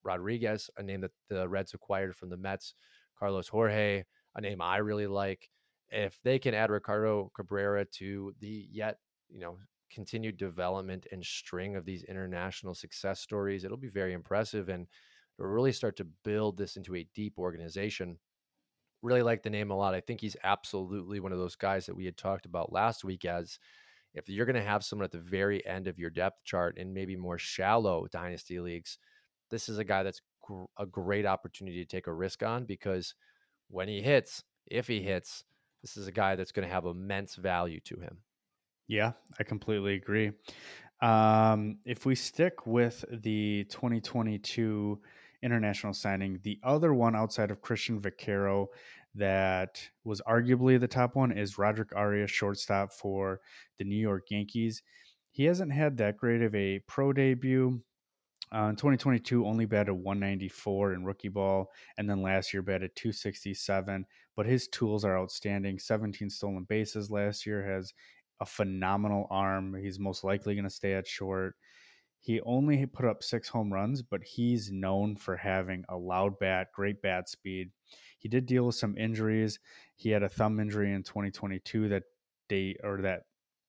Rodriguez, a name that the Reds acquired from the Mets. Carlos Jorge, a name I really like. If they can add Ricardo Cabrera to the yet, you know, continued development and string of these international success stories, it'll be very impressive and really start to build this into a deep organization. Really like the name a lot. I think he's absolutely one of those guys that we had talked about last week as if you're going to have someone at the very end of your depth chart in maybe more shallow dynasty leagues, this is a guy that's gr- a great opportunity to take a risk on because when he hits, if he hits, this is a guy that's going to have immense value to him. Yeah, I completely agree. Um, if we stick with the 2022 international signing, the other one outside of Cristhian Vaquero that was arguably the top one is Roderick Arias, shortstop for the New York Yankees. He hasn't had that great of a pro debut. Uh, in 2022, only batted 194 in rookie ball, and then last year batted 267. But his tools are outstanding. 17 stolen bases last year, has a phenomenal arm. He's most likely going to stay at short. He only put up six home runs, but he's known for having a loud bat, great bat speed. He did deal with some injuries. He had a thumb injury in 2022 that day or that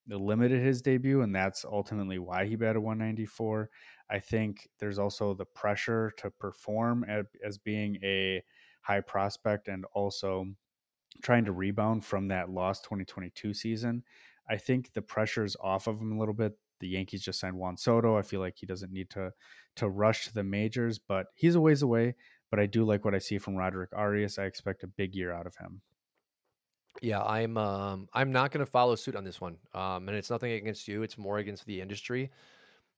limited his debut, and that's ultimately why he batted 194. I think there's also the pressure to perform as, as being a high prospect and also trying to rebound from that lost 2022 season. I think the pressure's off of him a little bit. The Yankees just signed Juan Soto. I feel like he doesn't need to to rush to the majors, but he's a ways away. But I do like what I see from Roderick Arias. I expect a big year out of him. Yeah, I'm um, I'm not going to follow suit on this one, um, and it's nothing against you. It's more against the industry.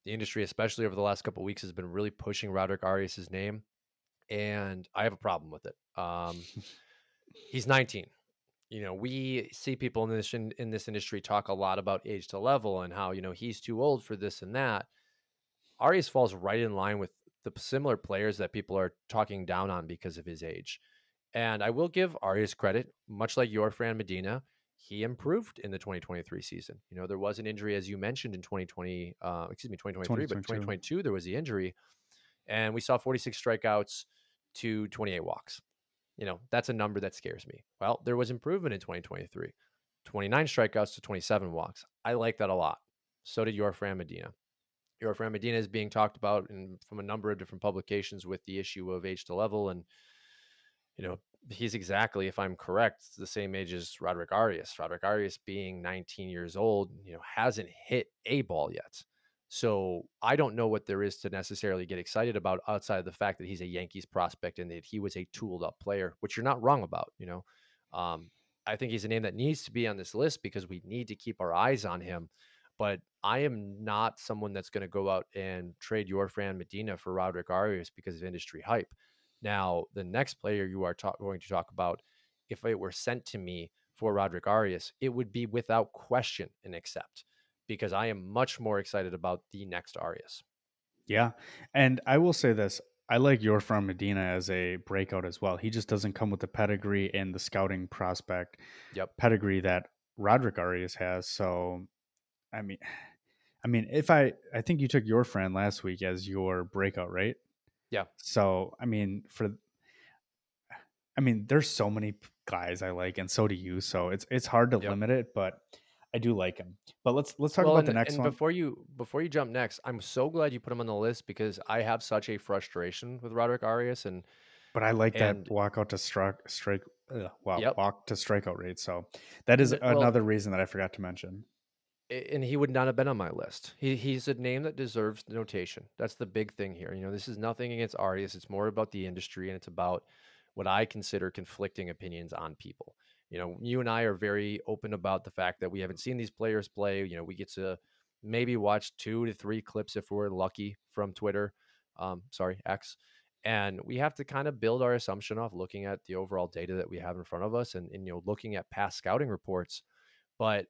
The industry, especially over the last couple weeks, has been really pushing Roderick Arias' name, and I have a problem with it. Um, he's 19 you know, we see people in this in, in, this industry talk a lot about age to level and how you know he's too old for this and that. Arias falls right in line with the similar players that people are talking down on because of his age. And I will give Arias credit, much like Yorfran Medina, he improved in the 2023 season. You know, there was an injury, as you mentioned, in 2020, uh, excuse me, 2023, but 2022, there was the injury. And we saw 46 strikeouts to 28 walks. You know, that's a number that scares me. Well, there was improvement in 2023 29 strikeouts to 27 walks. I like that a lot. So did Yorfran Medina. Yorfran Medina is being talked about in, from a number of different publications with the issue of age to level. And, you know, he's exactly, if I'm correct, the same age as Roderick Arias. Roderick Arias being 19 years old, you know, hasn't hit a ball yet. So I don't know what there is to necessarily get excited about outside of the fact that he's a Yankees prospect and that he was a tooled up player, which you're not wrong about. You know, um, I think he's a name that needs to be on this list because we need to keep our eyes on him. But I am not someone that's going to go out and trade Yorfran Medina for Roderick Arias because of industry hype. Now, the next player you are ta- going to talk about, if it were sent to me for Roderick Arias, it would be without question an accept because I am much more excited about the next Arias. Yeah. And I will say this I like Yorfran Medina as a breakout as well. He just doesn't come with the pedigree and the scouting prospect yep. pedigree that Roderick Arias has. So, I mean, I mean, if I, I think you took your friend last week as your breakout, right? Yeah. So, I mean, for, I mean, there's so many guys I like, and so do you. So it's it's hard to yep. limit it, but I do like him. But let's let's talk well, about and, the next and one. Before you before you jump next, I'm so glad you put him on the list because I have such a frustration with Roderick Arias and but I like and, that walk out to strike strike uh, wow, yep. walk to strikeout rate. So that is well, another reason that I forgot to mention. And he would not have been on my list. He, he's a name that deserves notation. That's the big thing here. You know, this is nothing against Arias. It's more about the industry and it's about what I consider conflicting opinions on people you know, you and I are very open about the fact that we haven't seen these players play. You know, we get to maybe watch two to three clips if we're lucky from Twitter. Um, sorry, X. And we have to kind of build our assumption off looking at the overall data that we have in front of us and, and you know, looking at past scouting reports. But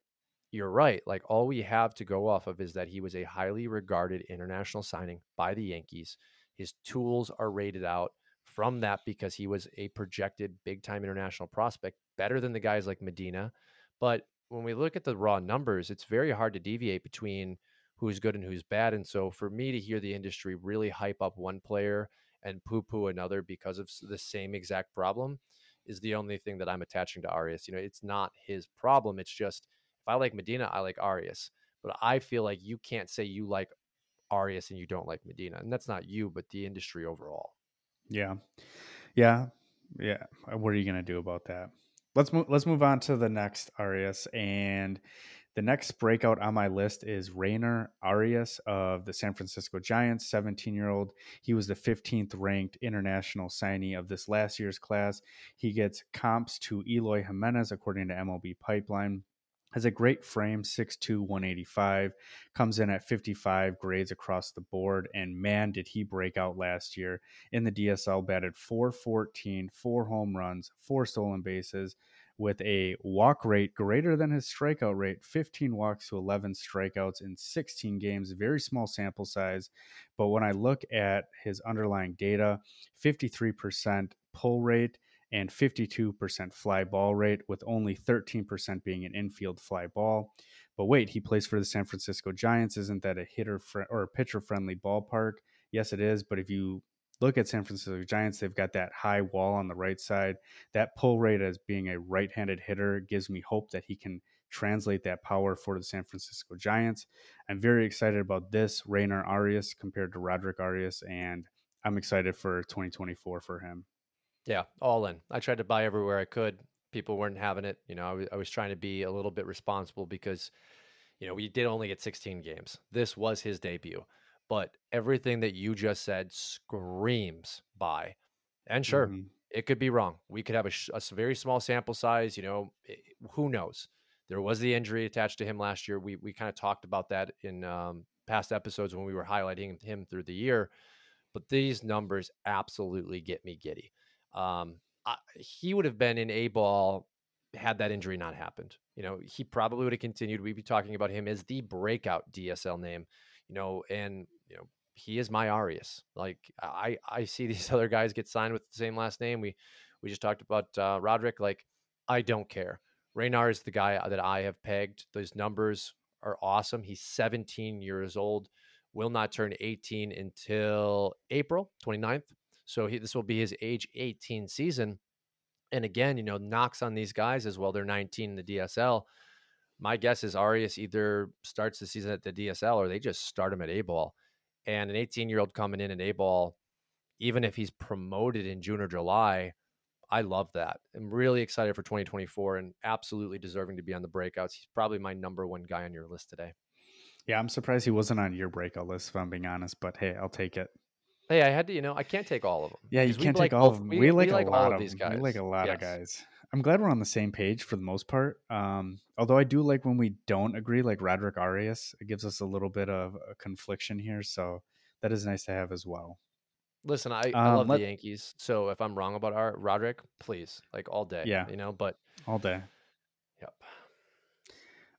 you're right. Like all we have to go off of is that he was a highly regarded international signing by the Yankees. His tools are rated out from that because he was a projected big time international prospect, better than the guys like Medina. But when we look at the raw numbers, it's very hard to deviate between who's good and who's bad. And so for me to hear the industry really hype up one player and poo poo another because of the same exact problem is the only thing that I'm attaching to Arias. You know, it's not his problem. It's just if I like Medina, I like Arias. But I feel like you can't say you like Arias and you don't like Medina. And that's not you, but the industry overall. Yeah, yeah, yeah. What are you gonna do about that? Let's move. Let's move on to the next Arias, and the next breakout on my list is Rayner Arias of the San Francisco Giants, 17 year old. He was the 15th ranked international signee of this last year's class. He gets comps to Eloy Jimenez, according to MLB Pipeline has a great frame 6'2 185 comes in at 55 grades across the board and man did he break out last year in the dsl batted 414 four home runs four stolen bases with a walk rate greater than his strikeout rate 15 walks to 11 strikeouts in 16 games very small sample size. But when i look at his underlying data 53% pull rate and 52% fly ball rate, with only 13% being an infield fly ball. But wait, he plays for the San Francisco Giants. Isn't that a hitter fr- or a pitcher friendly ballpark? Yes, it is. But if you look at San Francisco Giants, they've got that high wall on the right side. That pull rate as being a right handed hitter gives me hope that he can translate that power for the San Francisco Giants. I'm very excited about this Rayner Arias compared to Roderick Arias, and I'm excited for 2024 for him. Yeah, all in. I tried to buy everywhere I could. People weren't having it. You know, I was, I was trying to be a little bit responsible because, you know, we did only get 16 games. This was his debut. But everything that you just said screams buy. And sure, mm-hmm. it could be wrong. We could have a, a, very small sample size. You know, it, who knows? There was the injury attached to him last year. We we kind of talked about that in um, past episodes when we were highlighting him through the year. But these numbers absolutely get me giddy. Um, I, he would have been in a ball had that injury not happened. You know, he probably would have continued. We'd be talking about him as the breakout DSL name. You know, and you know he is my Arias. Like I I see these other guys get signed with the same last name. We we just talked about uh, Roderick. Like I don't care. Rayner is the guy that I have pegged. Those numbers are awesome. He's 17 years old. Will not turn 18 until April 29th. So he, this will be his age 18 season. And again, you know, knocks on these guys as well. They're 19 in the DSL. My guess is Arias either starts the season at the DSL or they just start him at A ball. And an 18 year old coming in at A ball, even if he's promoted in June or July, I love that. I'm really excited for 2024 and absolutely deserving to be on the breakouts. He's probably my number one guy on your list today. Yeah, I'm surprised he wasn't on your breakout list, if I'm being honest. But hey, I'll take it. Hey, I had to, you know, I can't take all of them. Yeah, you can't like take all of them. We, We, like, we like a all lot of these guys. We like a lot of guys. I'm glad we're on the same page for the most part. Um, although I do like when we don't agree, like Roderick Arias. It gives us a little bit of a confliction here, so that is nice to have as well. Listen, I, I Um, love let- the Yankees. So if I'm wrong about our Roderick, please, like all day. Yeah. You know, but All day. yep.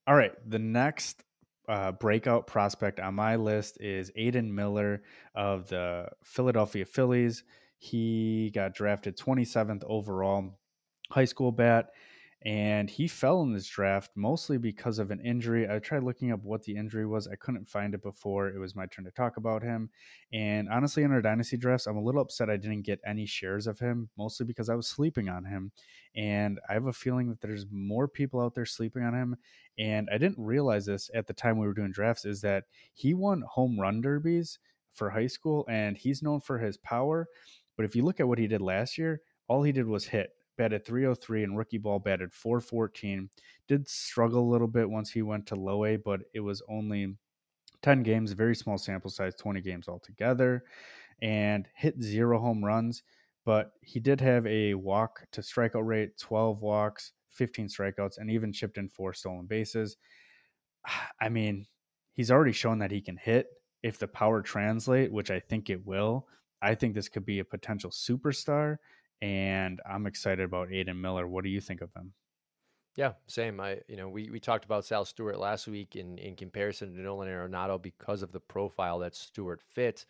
All right. The next uh, breakout prospect on my list is Aidan Miller of the Philadelphia Phillies. He got drafted 27th overall, high school bat, and he fell in this draft mostly because of an injury. I tried looking up what the injury was. I couldn't find it before it was my turn to talk about him. And honestly, in our dynasty drafts, I'm a little upset I didn't get any shares of him, mostly because I was sleeping on him. And I have a feeling that there's more people out there sleeping on him and I didn't realize this at the time we were doing drafts is that he won home run derbies for high school and he's known for his power. But if you look at what he did last year, all he did was hit. Batted 303 and rookie ball batted 414. Did struggle a little bit once he went to low A, but it was only 10 games, very small sample size, 20 games altogether, and hit zero home runs. But he did have a walk to strikeout rate, 12 walks, 15 strikeouts, and even chipped in four stolen bases. I mean, he's already shown that he can hit. If the power translate, which I think it will, I think this could be a potential superstar. And I'm excited about Aidan Miller. What do you think of him? Yeah, same. I, you know, we, we talked about Sal Stewart last week in, in comparison to Nolan Arenado because of the profile that Stewart fits.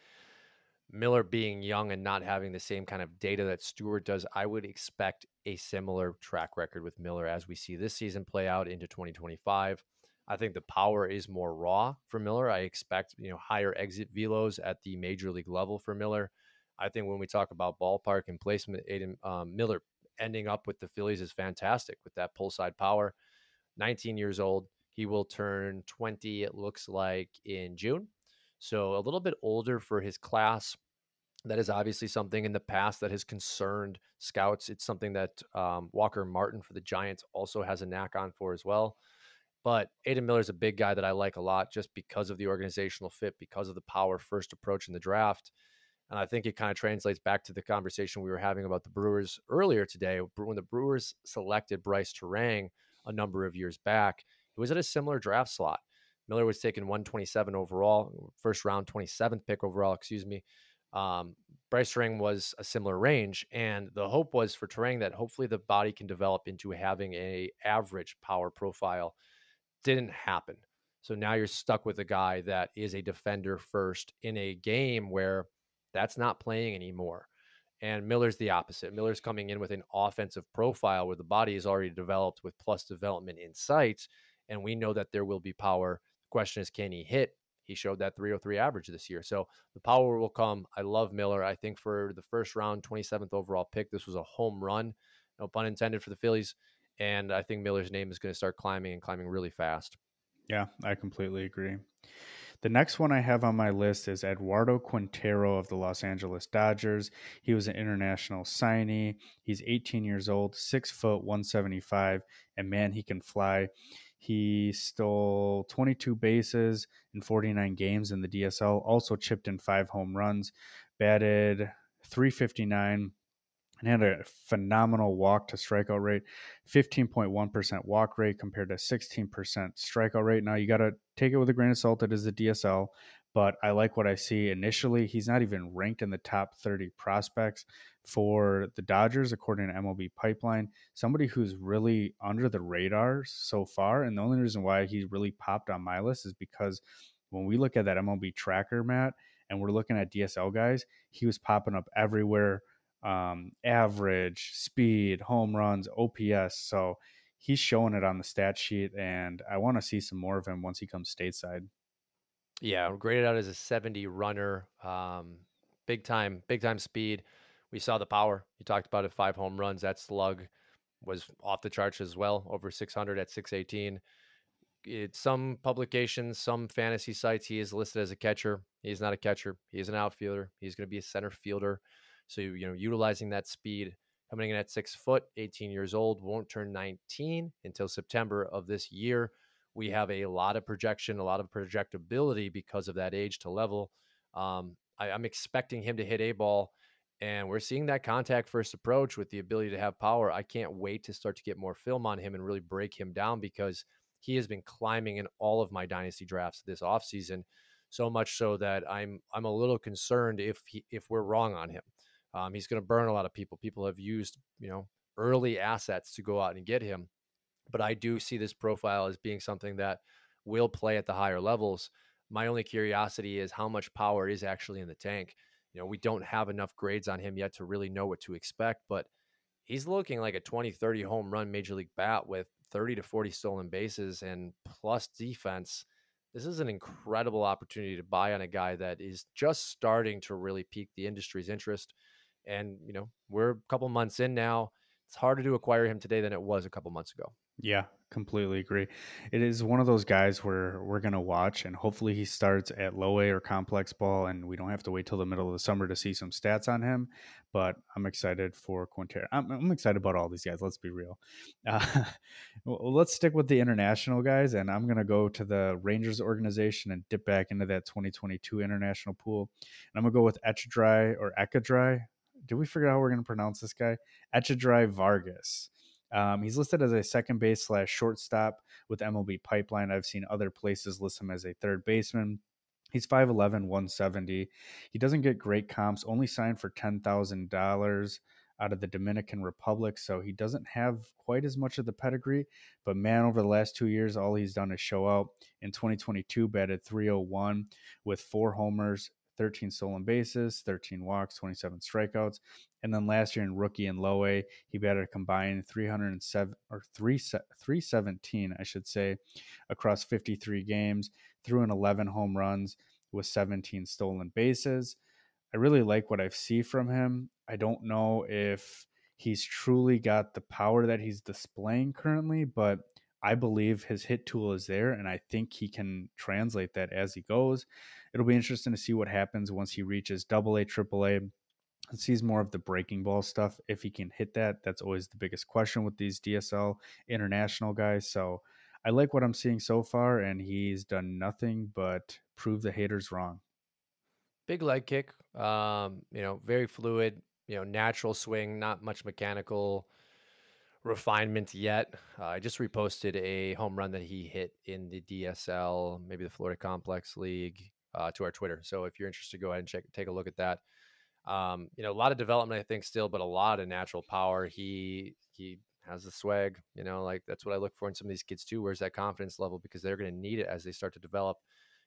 Miller being young and not having the same kind of data that Stewart does, I would expect a similar track record with Miller as we see this season play out into 2025. I think the power is more raw for Miller. I expect, you know, higher exit velos at the major league level for Miller. I think when we talk about ballpark and placement, Aidan um, Miller ending up with the Phillies is fantastic with that pull side power. 19 years old. He will turn 20, it looks like, in June. So a little bit older for his class. That is obviously something in the past that has concerned scouts. It's something that um, Walker Martin for the Giants also has a knack on for as well. But Aidan Miller is a big guy that I like a lot just because of the organizational fit, because of the power first approach in the draft. And I think it kind of translates back to the conversation we were having about the Brewers earlier today. When the Brewers selected Brice Turang a number of years back, it was at a similar draft slot. Miller was taken 127 overall, first round 27th pick overall, excuse me. Um, Brice Turang was a similar range, and the hope was for Turang that hopefully the body can develop into having a average power profile. Didn't happen. So now you're stuck with a guy that is a defender first in a game where that's not playing anymore. And Miller's the opposite. Miller's coming in with an offensive profile where the body is already developed with plus development in sight. And we know that there will be power. The question is, can he hit? He showed that 303 average this year. So the power will come. I love Miller. I think for the first round, 27th overall pick, this was a home run. No pun intended for the Phillies. And I think Miller's name is going to start climbing and climbing really fast. Yeah, I completely agree. The next one I have on my list is Eduardo Quintero of the Los Angeles Dodgers. He was an international signee. He's 18 years old, six foot, 175, and man, he can fly. He stole 22 bases in 49 games in the DSL, also chipped in five home runs, batted 359 and had a phenomenal walk to strikeout rate 15.1% walk rate compared to 16% strikeout rate. Now you got to take it with a grain of salt it is the dsl but i like what i see initially. He's not even ranked in the top 30 prospects for the dodgers according to mlb pipeline. Somebody who's really under the radar so far and the only reason why he really popped on my list is because when we look at that mlb tracker matt and we're looking at dsl guys he was popping up everywhere um, average, speed, home runs, OPS. So he's showing it on the stat sheet, and I want to see some more of him once he comes stateside. Yeah, graded out as a 70 runner. Um, big time, big time speed. We saw the power. You talked about it, five home runs. That slug was off the charts as well, over 600 at 618. It, some publications, some fantasy sites, he is listed as a catcher. He's not a catcher. He is an outfielder. He's going to be a center fielder. So, you know, utilizing that speed, coming in at six foot, 18 years old, won't turn 19 until September of this year, We have a lot of projection, a lot of projectability because of that age to level. Um, I, I'm expecting him to hit a ball, and we're seeing that contact first approach with the ability to have power. I can't wait to start to get more film on him and really break him down because he has been climbing in all of my dynasty drafts this offseason so much so that I'm I'm a little concerned if he, if we're wrong on him. Um, he's going to burn a lot of people. People have used you know early assets to go out and get him, but I do see this profile as being something that will play at the higher levels. My only curiosity is how much power is actually in the tank. You know, we don't have enough grades on him yet to really know what to expect, but he's looking like a 20 30 home run major league bat with 30 to 40 stolen bases and plus defense this is an incredible opportunity to buy on a guy that is just starting to really pique the industry's interest. And, you know, we're a couple months in now. It's harder to acquire him today than it was a couple months ago. Yeah, completely agree. It is one of those guys where we're going to watch, and hopefully he starts at low A or complex ball, and we don't have to wait till the middle of the summer to see some stats on him. But I'm excited for Quintero. I'm, I'm excited about all these guys. Let's be real. Uh, well, let's stick with the international guys, and I'm going to go to the Rangers organization and dip back into that 2022 international pool. And I'm going to go with Echedry or Ekadry. Did we figure out how we're going to pronounce this guy? Echedry Vargas. Um, he's listed as a second base slash shortstop with MLB Pipeline. I've seen other places list him as a third baseman. He's 5'11, 170. He doesn't get great comps, only signed for $10,000 out of the Dominican Republic. So he doesn't have quite as much of the pedigree. But man, over the last two years, all he's done is show out. In 2022, batted 301 with four homers, 13 stolen bases, 13 walks, 27 strikeouts. And then last year in rookie and low A, he batted a combined 307 or 3 317, I should say, across 53 games, threw in 11 home runs with 17 stolen bases. I really like what I see from him. I don't know if he's truly got the power that he's displaying currently, but I believe his hit tool is there, and I think he can translate that as he goes. It'll be interesting to see what happens once he reaches double A, triple A, sees more of the breaking ball stuff. If he can hit that, that's always the biggest question with these DSL international guys. So I like what I'm seeing so far, and he's done nothing but prove the haters wrong. Big leg kick, um, you know, very fluid, you know, natural swing, not much mechanical refinement yet. Uh, I just reposted a home run that he hit in the DSL, maybe the Florida Complex League, uh, to our Twitter. So if you're interested, go ahead and check, take a look at that. Um, you know, a lot of development, I think, still, but a lot of natural power. He he has the swag. You know, like that's what I look for in some of these kids too. Where's that confidence level? Because they're going to need it as they start to develop,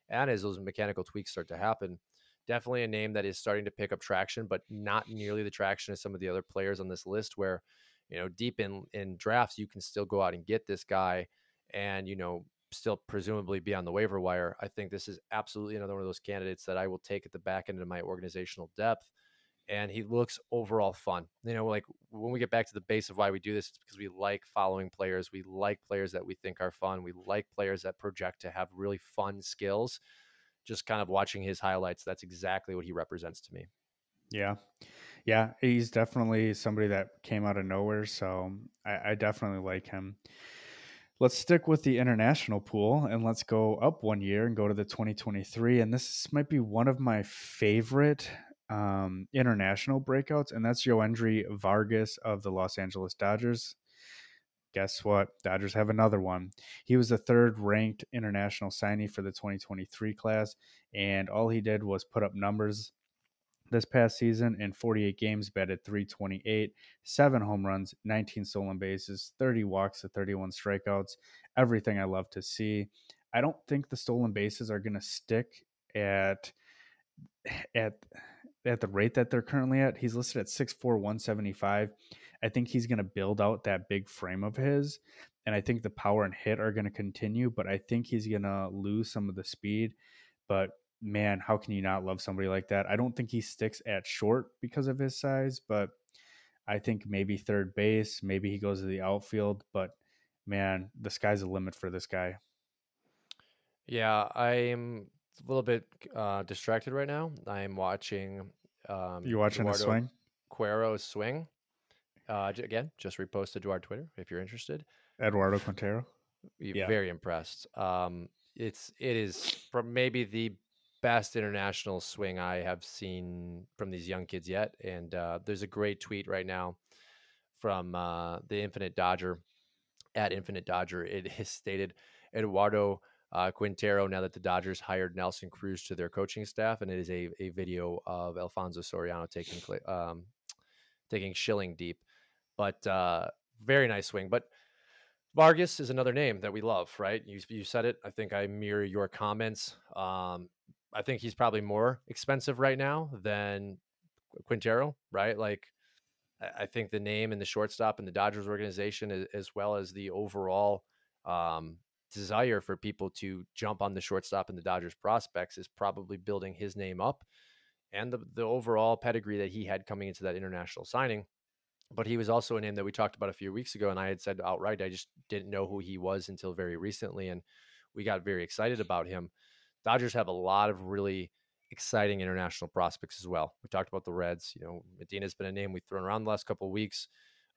and as those mechanical tweaks start to happen. Definitely a name that is starting to pick up traction, but not nearly the traction as some of the other players on this list. Where, you know, deep in in drafts, you can still go out and get this guy, and you know, still presumably be on the waiver wire. I think this is absolutely another one of those candidates that I will take at the back end of my organizational depth and he looks overall fun. You know, like when we get back to the base of why we do this, it's because we like following players. We like players that we think are fun. We like players that project to have really fun skills. Just kind of watching his highlights, that's exactly what he represents to me. Yeah. Yeah. He's definitely somebody that came out of nowhere. So I, I definitely like him. Let's stick with the international pool and let's go up one year and go to the 2023. And this might be one of my favorite um, international breakouts, and that's Joendry Vargas of the Los Angeles Dodgers. Guess what? Dodgers have another one. He was the third ranked international signee for the 2023 class, and all he did was put up numbers this past season in 48 games, batted 328, seven home runs, 19 stolen bases, 30 walks to 31 strikeouts. Everything I love to see. I don't think the stolen bases are going to stick at at at the rate that they're currently at. He's listed at 6'4, 175. I think he's going to build out that big frame of his. And I think the power and hit are going to continue, but I think he's going to lose some of the speed. But man, how can you not love somebody like that? I don't think he sticks at short because of his size, but I think maybe third base, maybe he goes to the outfield. But man, the sky's the limit for this guy. Yeah, I'm a little bit uh, distracted right now. I'm watching. Um, you watching Eduardo a swing? Cuero's swing. Uh, again, just reposted to our Twitter if you're interested. Eduardo Quintero. Yeah. Very impressed. Um, it's it is from maybe the best international swing I have seen from these young kids yet. And uh, there's a great tweet right now from uh, the Infinite Dodger at Infinite Dodger. It is stated Eduardo uh, Quintero now that the Dodgers hired Nelson Cruz to their coaching staff, and it is a, a video of Alfonso Soriano taking um, taking Schilling deep, but uh, very nice swing. But Vargas is another name that we love, right? You you said it. I think I mirror your comments. Um, I think he's probably more expensive right now than Quintero, right? Like I think the name and the shortstop and the Dodgers organization, as well as the overall um, desire for people to jump on the shortstop and the Dodgers prospects, is probably building his name up and the, the overall pedigree that he had coming into that international signing. But he was also a name that we talked about a few weeks ago, and I had said outright I just didn't know who he was until very recently, and we got very excited about him. Dodgers have a lot of really exciting international prospects as well. We talked about the Reds. You know, Medina's been a name we've thrown around the last couple of weeks.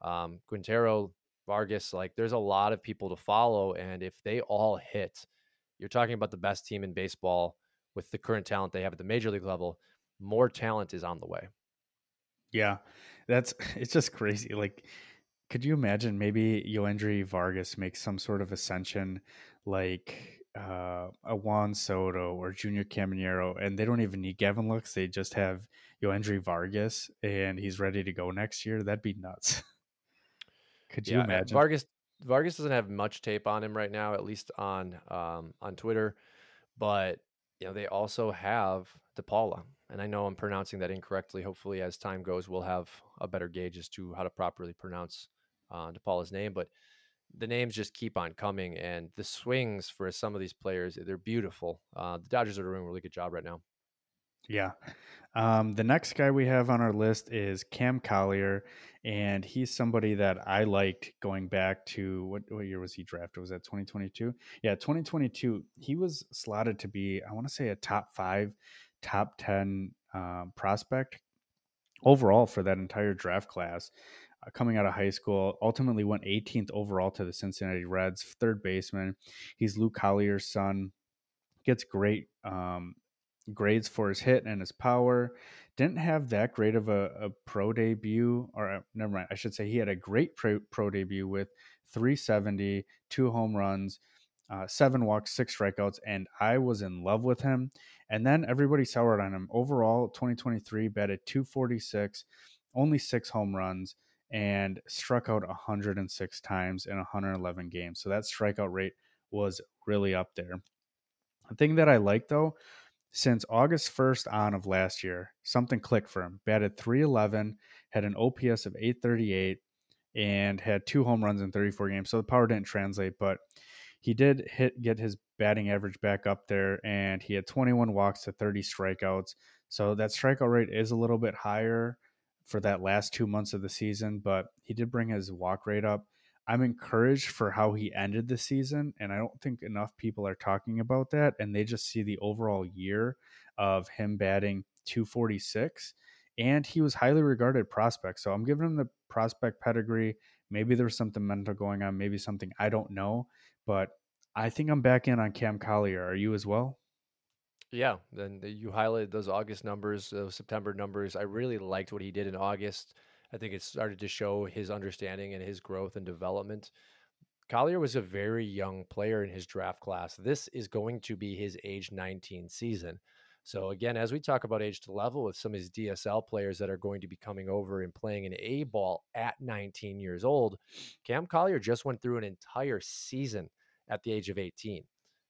Um, Quintero, Vargas, like there's a lot of people to follow. And if they all hit, you're talking about the best team in baseball with the current talent they have at the major league level. More talent is on the way. Yeah, that's it's just crazy. Like, could you imagine maybe Joendry Vargas makes some sort of ascension like uh, a Juan Soto or Junior Caminero, and they don't even need Gavin Lux. They just have Joendry Vargas, and he's ready to go next year. That'd be nuts. Could you yeah, imagine? Vargas Vargas doesn't have much tape on him right now, at least on um, on Twitter. But you know, they also have DePaula, and I know I'm pronouncing that incorrectly. Hopefully, as time goes, we'll have a better gauge as to how to properly pronounce uh, DePaula's name. But the names just keep on coming, and the swings for some of these players they're beautiful. Uh, the Dodgers are doing a really good job right now. Yeah. Um, the next guy we have on our list is Cam Collier, and he's somebody that I liked going back to what, what year was he drafted? Was that 2022? Yeah, 2022. He was slotted to be, I want to say, a top five, top 10 um, prospect overall for that entire draft class. Uh, coming out of high school. Ultimately went 18th overall to the Cincinnati Reds, third baseman. He's Lou Collier's son. Gets great um, grades for his hit and his power. Didn't have that great of a, a pro debut, or uh, never mind. I should say he had a great pro, pro debut with 370, two home runs, uh, seven walks, six strikeouts, and I was in love with him. And then everybody soured on him. Overall, 2023 batted 246, only six home runs and struck out 106 times in 111 games. So that strikeout rate was really up there. The thing that I like though, since August 1st on of last year, something clicked for him. Batted 311, had an OPS of 838, and had two home runs in 34 games. So the power didn't translate, but he did hit get his batting average back up there, and he had 21 walks to 30 strikeouts. So that strikeout rate is a little bit higher for that last two months of the season, but he did bring his walk rate up. I'm encouraged for how he ended the season, and I don't think enough people are talking about that. And they just see the overall year of him batting 246, and he was highly regarded prospect. So I'm giving him the prospect pedigree. Maybe there's something mental going on, maybe something I don't know, but I think I'm back in on Cam Collier. Are you as well? Yeah, then you highlighted those August numbers, those September numbers. I really liked what he did in August. I think it started to show his understanding and his growth and development. Collier was a very young player in his draft class. This is going to be his age 19 season. So again, as we talk about age to level with some of his DSL players that are going to be coming over and playing an A ball at 19 years old, Cam Collier just went through an entire season at the age of 18.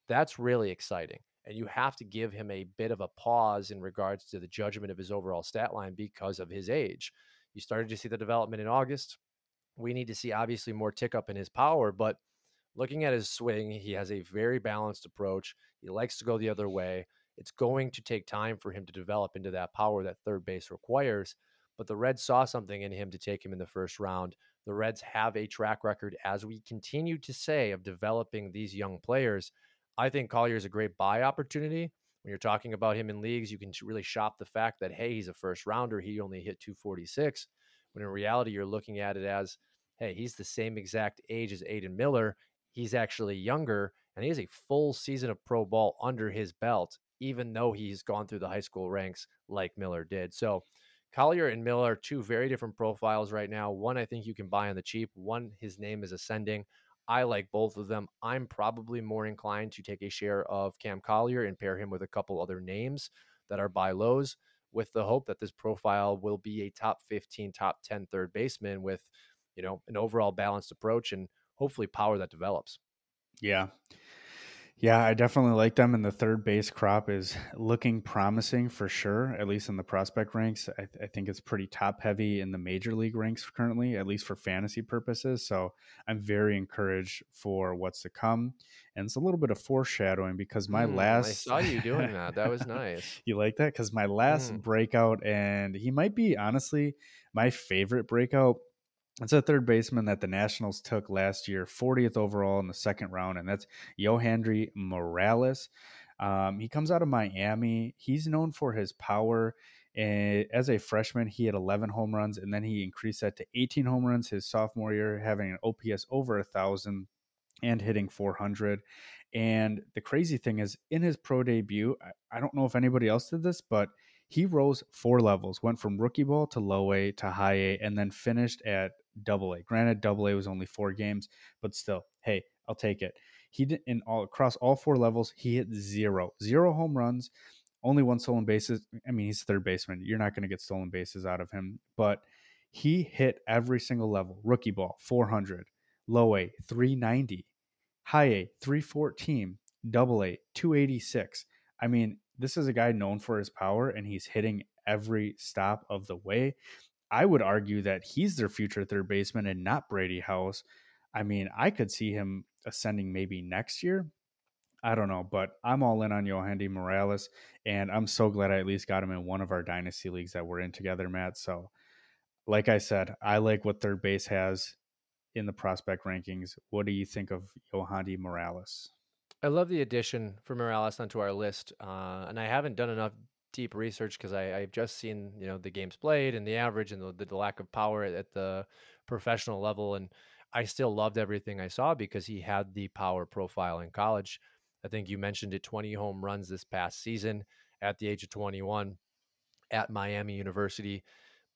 That's really exciting and you have to give him a bit of a pause in regards to the judgment of his overall stat line because of his age. You started to see the development in August. We need to see obviously more tick up in his power, but looking at his swing, he has a very balanced approach. He likes to go the other way. It's going to take time for him to develop into that power that third base requires. But the Reds saw something in him to take him in the first round. The Reds have a track record, as we continue to say, of developing these young players. I think Collier is a great buy opportunity. When you're talking about him in leagues, you can really shop the fact that, hey, he's a first rounder. He only hit 246. When in reality, you're looking at it as, hey, he's the same exact age as Aidan Miller. he's actually younger and he has a full season of pro ball under his belt, even though he's gone through the high school ranks like Miller did. So Collier and Miller, two very different profiles right now. One I think you can buy on the cheap. One, his name is ascending. I like both of them. I'm probably more inclined to take a share of Cam Collier and pair him with a couple other names that are buy lows with the hope that this profile will be a top 15, top 10 third baseman with, you know, an overall balanced approach and hopefully power that develops. Yeah. Yeah, I definitely like them, and the third base crop is looking promising for sure. At least in the prospect ranks, I, th- I, think it's pretty top heavy in the major league ranks currently, at least for fantasy purposes. So I'm very encouraged for what's to come, and it's a little bit of foreshadowing because my mm, last I saw you doing that. That was nice. you like that because my last mm. breakout, and he might be honestly my favorite breakout it's a third baseman that the Nationals took last year, 40th overall in the second round, and that's Yohandy Morales. Um, he comes out of Miami. He's known for his power. And as a freshman, he had 11 home runs, and then he increased that to 18 home runs his sophomore year, having an OPS over a thousand and hitting 400. And the crazy thing is, in his pro debut, I, I don't know if anybody else did this, but he rose four levels, went from rookie ball to low A to high A, and then finished at double A. Granted, double A was only four games, but still, hey, I'll take it. He did in all across all four levels, he hit zero, zero home runs, only one stolen bases. I mean, he's third baseman. You're not going to get stolen bases out of him, but he hit every single level. Rookie ball, 400, low A, 390, high A, 314, double A, 286. I mean, this is a guy known for his power, and he's hitting every stop of the way. I would argue that he's their future third baseman and not Brady House. I mean, I could see him ascending maybe next year. I don't know, but I'm all in on Yohandy Morales, and I'm so glad I at least got him in one of our dynasty leagues that we're in together, Matt. So, like I said, I like what third base has in the prospect rankings. What do you think of Yohandy Morales? I love the addition for Morales onto our list, uh, and I haven't done enough deep research because I've just seen you know the games played and the average and the, the lack of power at, at the professional level, and I still loved everything I saw because he had the power profile in college. I think you mentioned it 20 home runs this past season at the age of 21 at Miami University.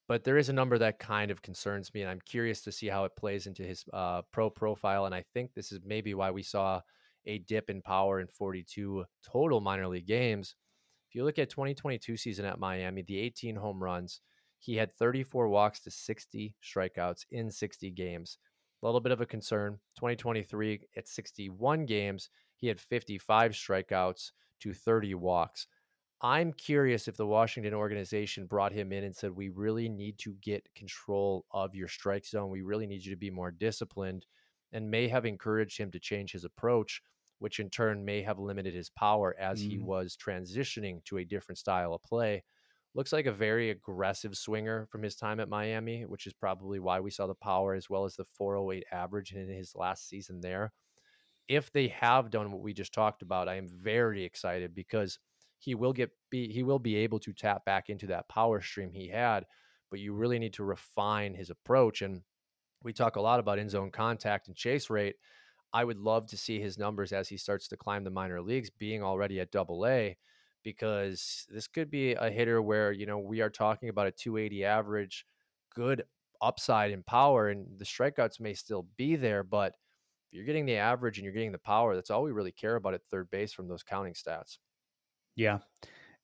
But there is a number that kind of concerns me, and I'm curious to see how it plays into his uh, pro profile. And I think this is maybe why we saw a dip in power in 42 total minor league games if you look at 2022 season at Miami, the 18 home runs, he had 34 walks to 60 strikeouts in 60 games. A little bit of a concern. 2023 at 61 games, he had 55 strikeouts to 30 walks. I'm curious if the Washington organization brought him in and said, We really need to get control of your strike zone. We really need you to be more disciplined, and may have encouraged him to change his approach which in turn may have limited his power as mm. he was transitioning to a different style of play. Looks like a very aggressive swinger from his time at Miami, which is probably why we saw the power as well as the 408 average in his last season there. If they have done what we just talked about, I am very excited because he will get be he will be able to tap back into that power stream he had, but you really need to refine his approach and we talk a lot about in zone contact and chase rate. I would love to see his numbers as he starts to climb the minor leagues being already at double A because this could be a hitter where, you know, we are talking about a 280 average, good upside in power, and the strikeouts may still be there, but if you're getting the average and you're getting the power, that's all we really care about at third base from those counting stats. Yeah.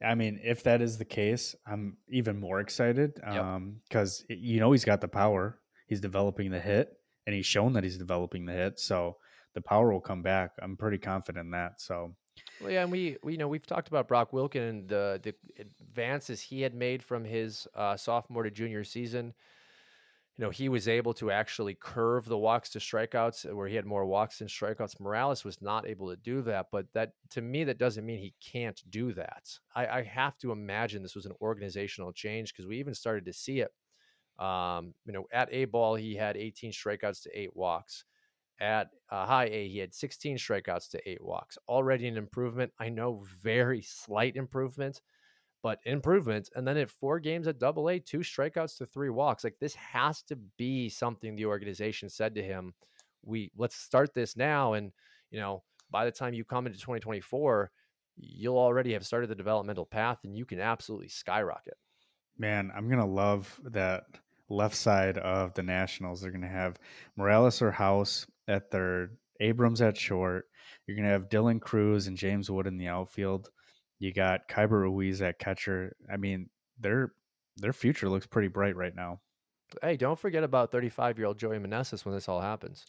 I mean, if that is the case, I'm even more excited because yep. um, you know he's got the power. He's developing the hit, and he's shown that he's developing the hit. So the power will come back. I'm pretty confident in that. So, well, yeah, and we, we you know we've talked about Brock Wilken and the the advances he had made from his uh, sophomore to junior season. You know, he was able to actually curve the walks to strikeouts where he had more walks than strikeouts. Morales was not able to do that, but that to me that doesn't mean he can't do that. I, I have to imagine this was an organizational change because we even started to see it. Um, you know, at A ball he had 18 strikeouts to eight walks at uh, high A, he had 16 strikeouts to eight walks. Already an improvement. I know very slight improvement, but improvement. And then at four games at double A, two strikeouts to three walks. Like this has to be something the organization said to him. we let's start this now. And, you know, by the time you come into 2024, you'll already have started the developmental path and you can absolutely skyrocket. Man, I'm going to love that left side of the Nationals. They're going to have Morales or House at third, Abrams at short. You're going to have Dylan Crews and James Wood in the outfield. You got Keibert Ruiz at catcher. I mean, their their future looks pretty bright right now. Hey, don't forget about 35 year old Joey Meneses when this all happens.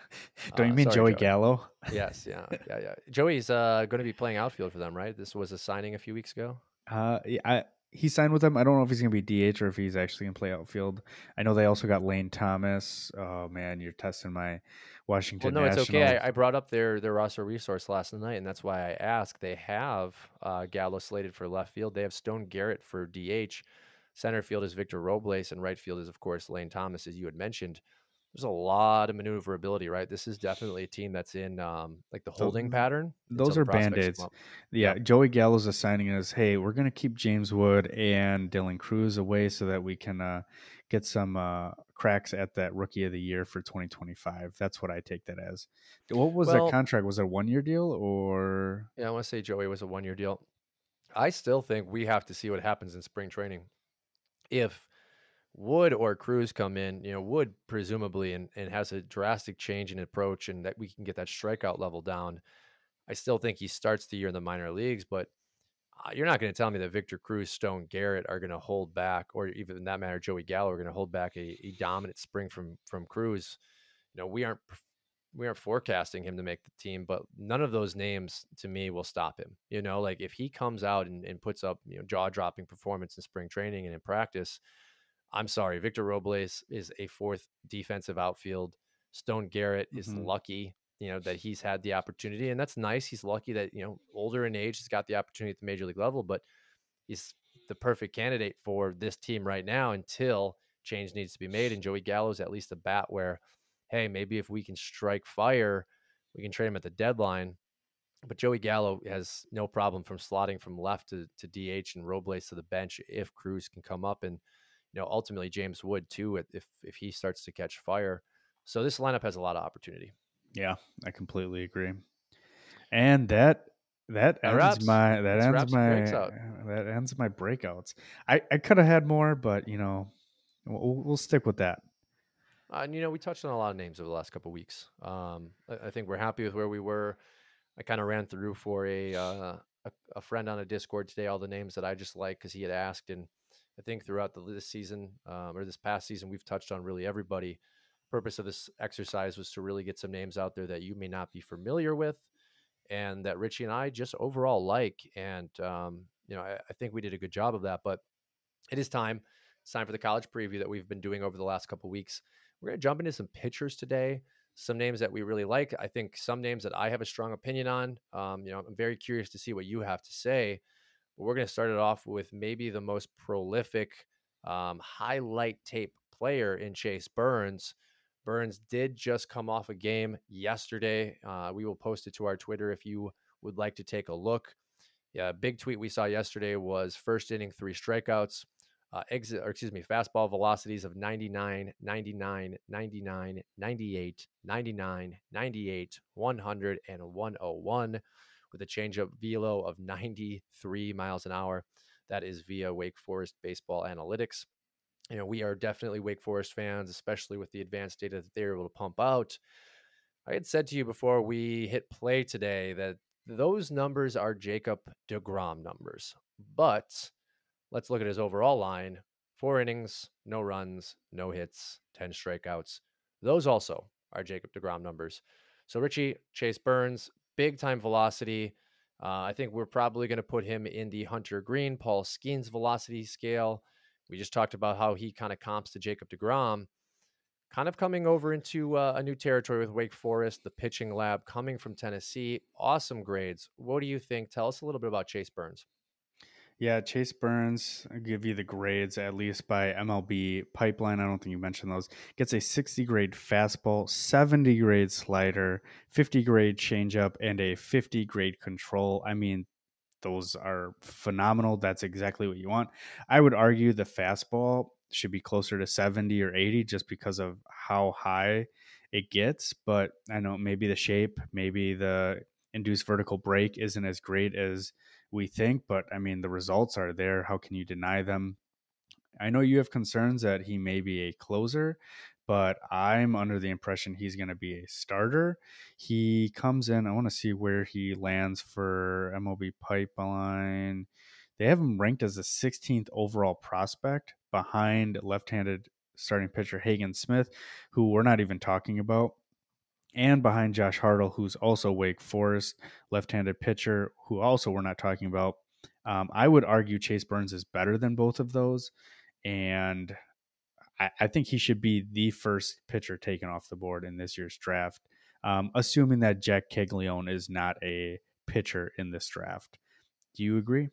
don't uh, you mean sorry, Joey, Joey, Gallo? yes, yeah, yeah, yeah. Joey's uh, going to be playing outfield for them, right? This was a signing a few weeks ago. Uh, I he signed with them. I don't know if he's going to be DH or if he's actually going to play outfield. I know they also got Lane Thomas. Oh man, you're testing my Washington. Well, no, Nationals. it's okay. I, I, brought up their their roster resource last night, and that's why I asked. They have uh, Gallo slated for left field. They have Stone Garrett for DH. Center field is Victor Robles, and right field is of course Lane Thomas, as you had mentioned there's a lot of maneuverability, right? This is definitely a team that's in um, like the holding pattern. Those are band aids. Yeah. Joey Gallo's assigning us, hey, we're going to keep James Wood and Dylan Crews away so that we can uh, get some uh, cracks at that rookie of the year for 2025. That's what I take that as. What was well, that contract? Was it a one year deal or? Yeah, I want to say Joey was a one year deal. I still think we have to see what happens in spring training. If Wood or Crews come in, you know, Wood presumably and, and has a drastic change in approach and that we can get that strikeout level down. I still think he starts the year in the minor leagues, but uh, you're not going to tell me that Victor Cruz, Stone Garrett are going to hold back, or even in that matter, Joey Gallo are going to hold back a, a, dominant spring from from Crews. You know, we aren't we aren't forecasting him to make the team, but none of those names to me will stop him. You know, like if he comes out and, and puts up you know jaw dropping performance in spring training and in practice I'm sorry, Victor Robles is a fourth defensive outfield. Stone Garrett is mm-hmm. lucky, you know, that he's had the opportunity, and that's nice. He's lucky that you know, older in age, he's got the opportunity at the major league level, but he's the perfect candidate for this team right now until change needs to be made. And Joey Gallo's at least a bat where, hey, maybe if we can strike fire, we can trade him at the deadline. But Joey Gallo has no problem from slotting from left to, to DH and Robles to the bench if Crews can come up and you know, ultimately James Wood too, if if he starts to catch fire. So this lineup has a lot of opportunity. Yeah, I completely agree. And that that ends wraps, my that ends my that ends my breakouts. I I could have had more, but you know, we'll, we'll stick with that. Uh, and you know, we touched on a lot of names over the last couple weeks. Um, I, I, think we're happy with where we were. I kind of ran through for a, uh, a, a friend on a Discord today all the names that I just like because he had asked, and I think throughout the this season um, or this past season, we've touched on really everybody. Purpose of this exercise was to really get some names out there that you may not be familiar with, and that Richie and I just overall like. And um, you know, I, I think we did a good job of that. But it is time. It's time for the college preview that we've been doing over the last couple weeks. We're going to jump into some pitchers today. Some names that we really like. I think some names that I have a strong opinion on. Um, you know, I'm very curious to see what you have to say. But we're going to start it off with maybe the most prolific um, highlight tape player in Chase Burns. Burns did just come off a game yesterday. Uh, we will post it to our Twitter if you would like to take a look. Yeah, big tweet we saw yesterday was first inning, three strikeouts, uh, exit, or excuse me, fastball velocities of 99, 99, 99, 98, 99, 98, 100, and 101 with a changeup velo of 93 miles an hour. That is via Wake Forest Baseball Analytics. You know, we are definitely Wake Forest fans, especially with the advanced data that they're able to pump out. I had said to you before we hit play today that those numbers are Jacob DeGrom numbers. But let's look at his overall line four innings, no runs, no hits, 10 strikeouts. Those also are Jacob DeGrom numbers. So, Richie, Chase Burns, big time velocity. Uh, I think we're probably going to put him in the Hunter Greene, Paul Skenes velocity scale. We just talked about how he kind of comps to Jacob DeGrom. Kind of coming over into uh, a new territory with Wake Forest, the pitching lab coming from Tennessee. Awesome grades. What do you think? Tell us a little bit about Chase Burns. Yeah, Chase Burns, give you the grades at least by MLB Pipeline. I don't think you mentioned those. Gets a 60 grade fastball, 70 grade slider, 50 grade changeup, and a 50 grade control. I mean, those are phenomenal. That's exactly what you want. I would argue the fastball should be closer to 70 or 80 just because of how high it gets. But I know maybe the shape, maybe the induced vertical break isn't as great as we think. But I mean, the results are there. How can you deny them? I know you have concerns that he may be a closer, but I'm under the impression he's going to be a starter. He comes in, I want to see where he lands for MLB Pipeline. They have him ranked as the 16th overall prospect behind left handed starting pitcher Hagen Smith, who we're not even talking about. And behind Josh Hartle, who's also Wake Forest left handed pitcher, who also we're not talking about. Um, I would argue Chase Burns is better than both of those. And I, I, think he should be the first pitcher taken off the board in this year's draft, um, assuming that Jack Caglianone is not a pitcher in this draft. Do you agree?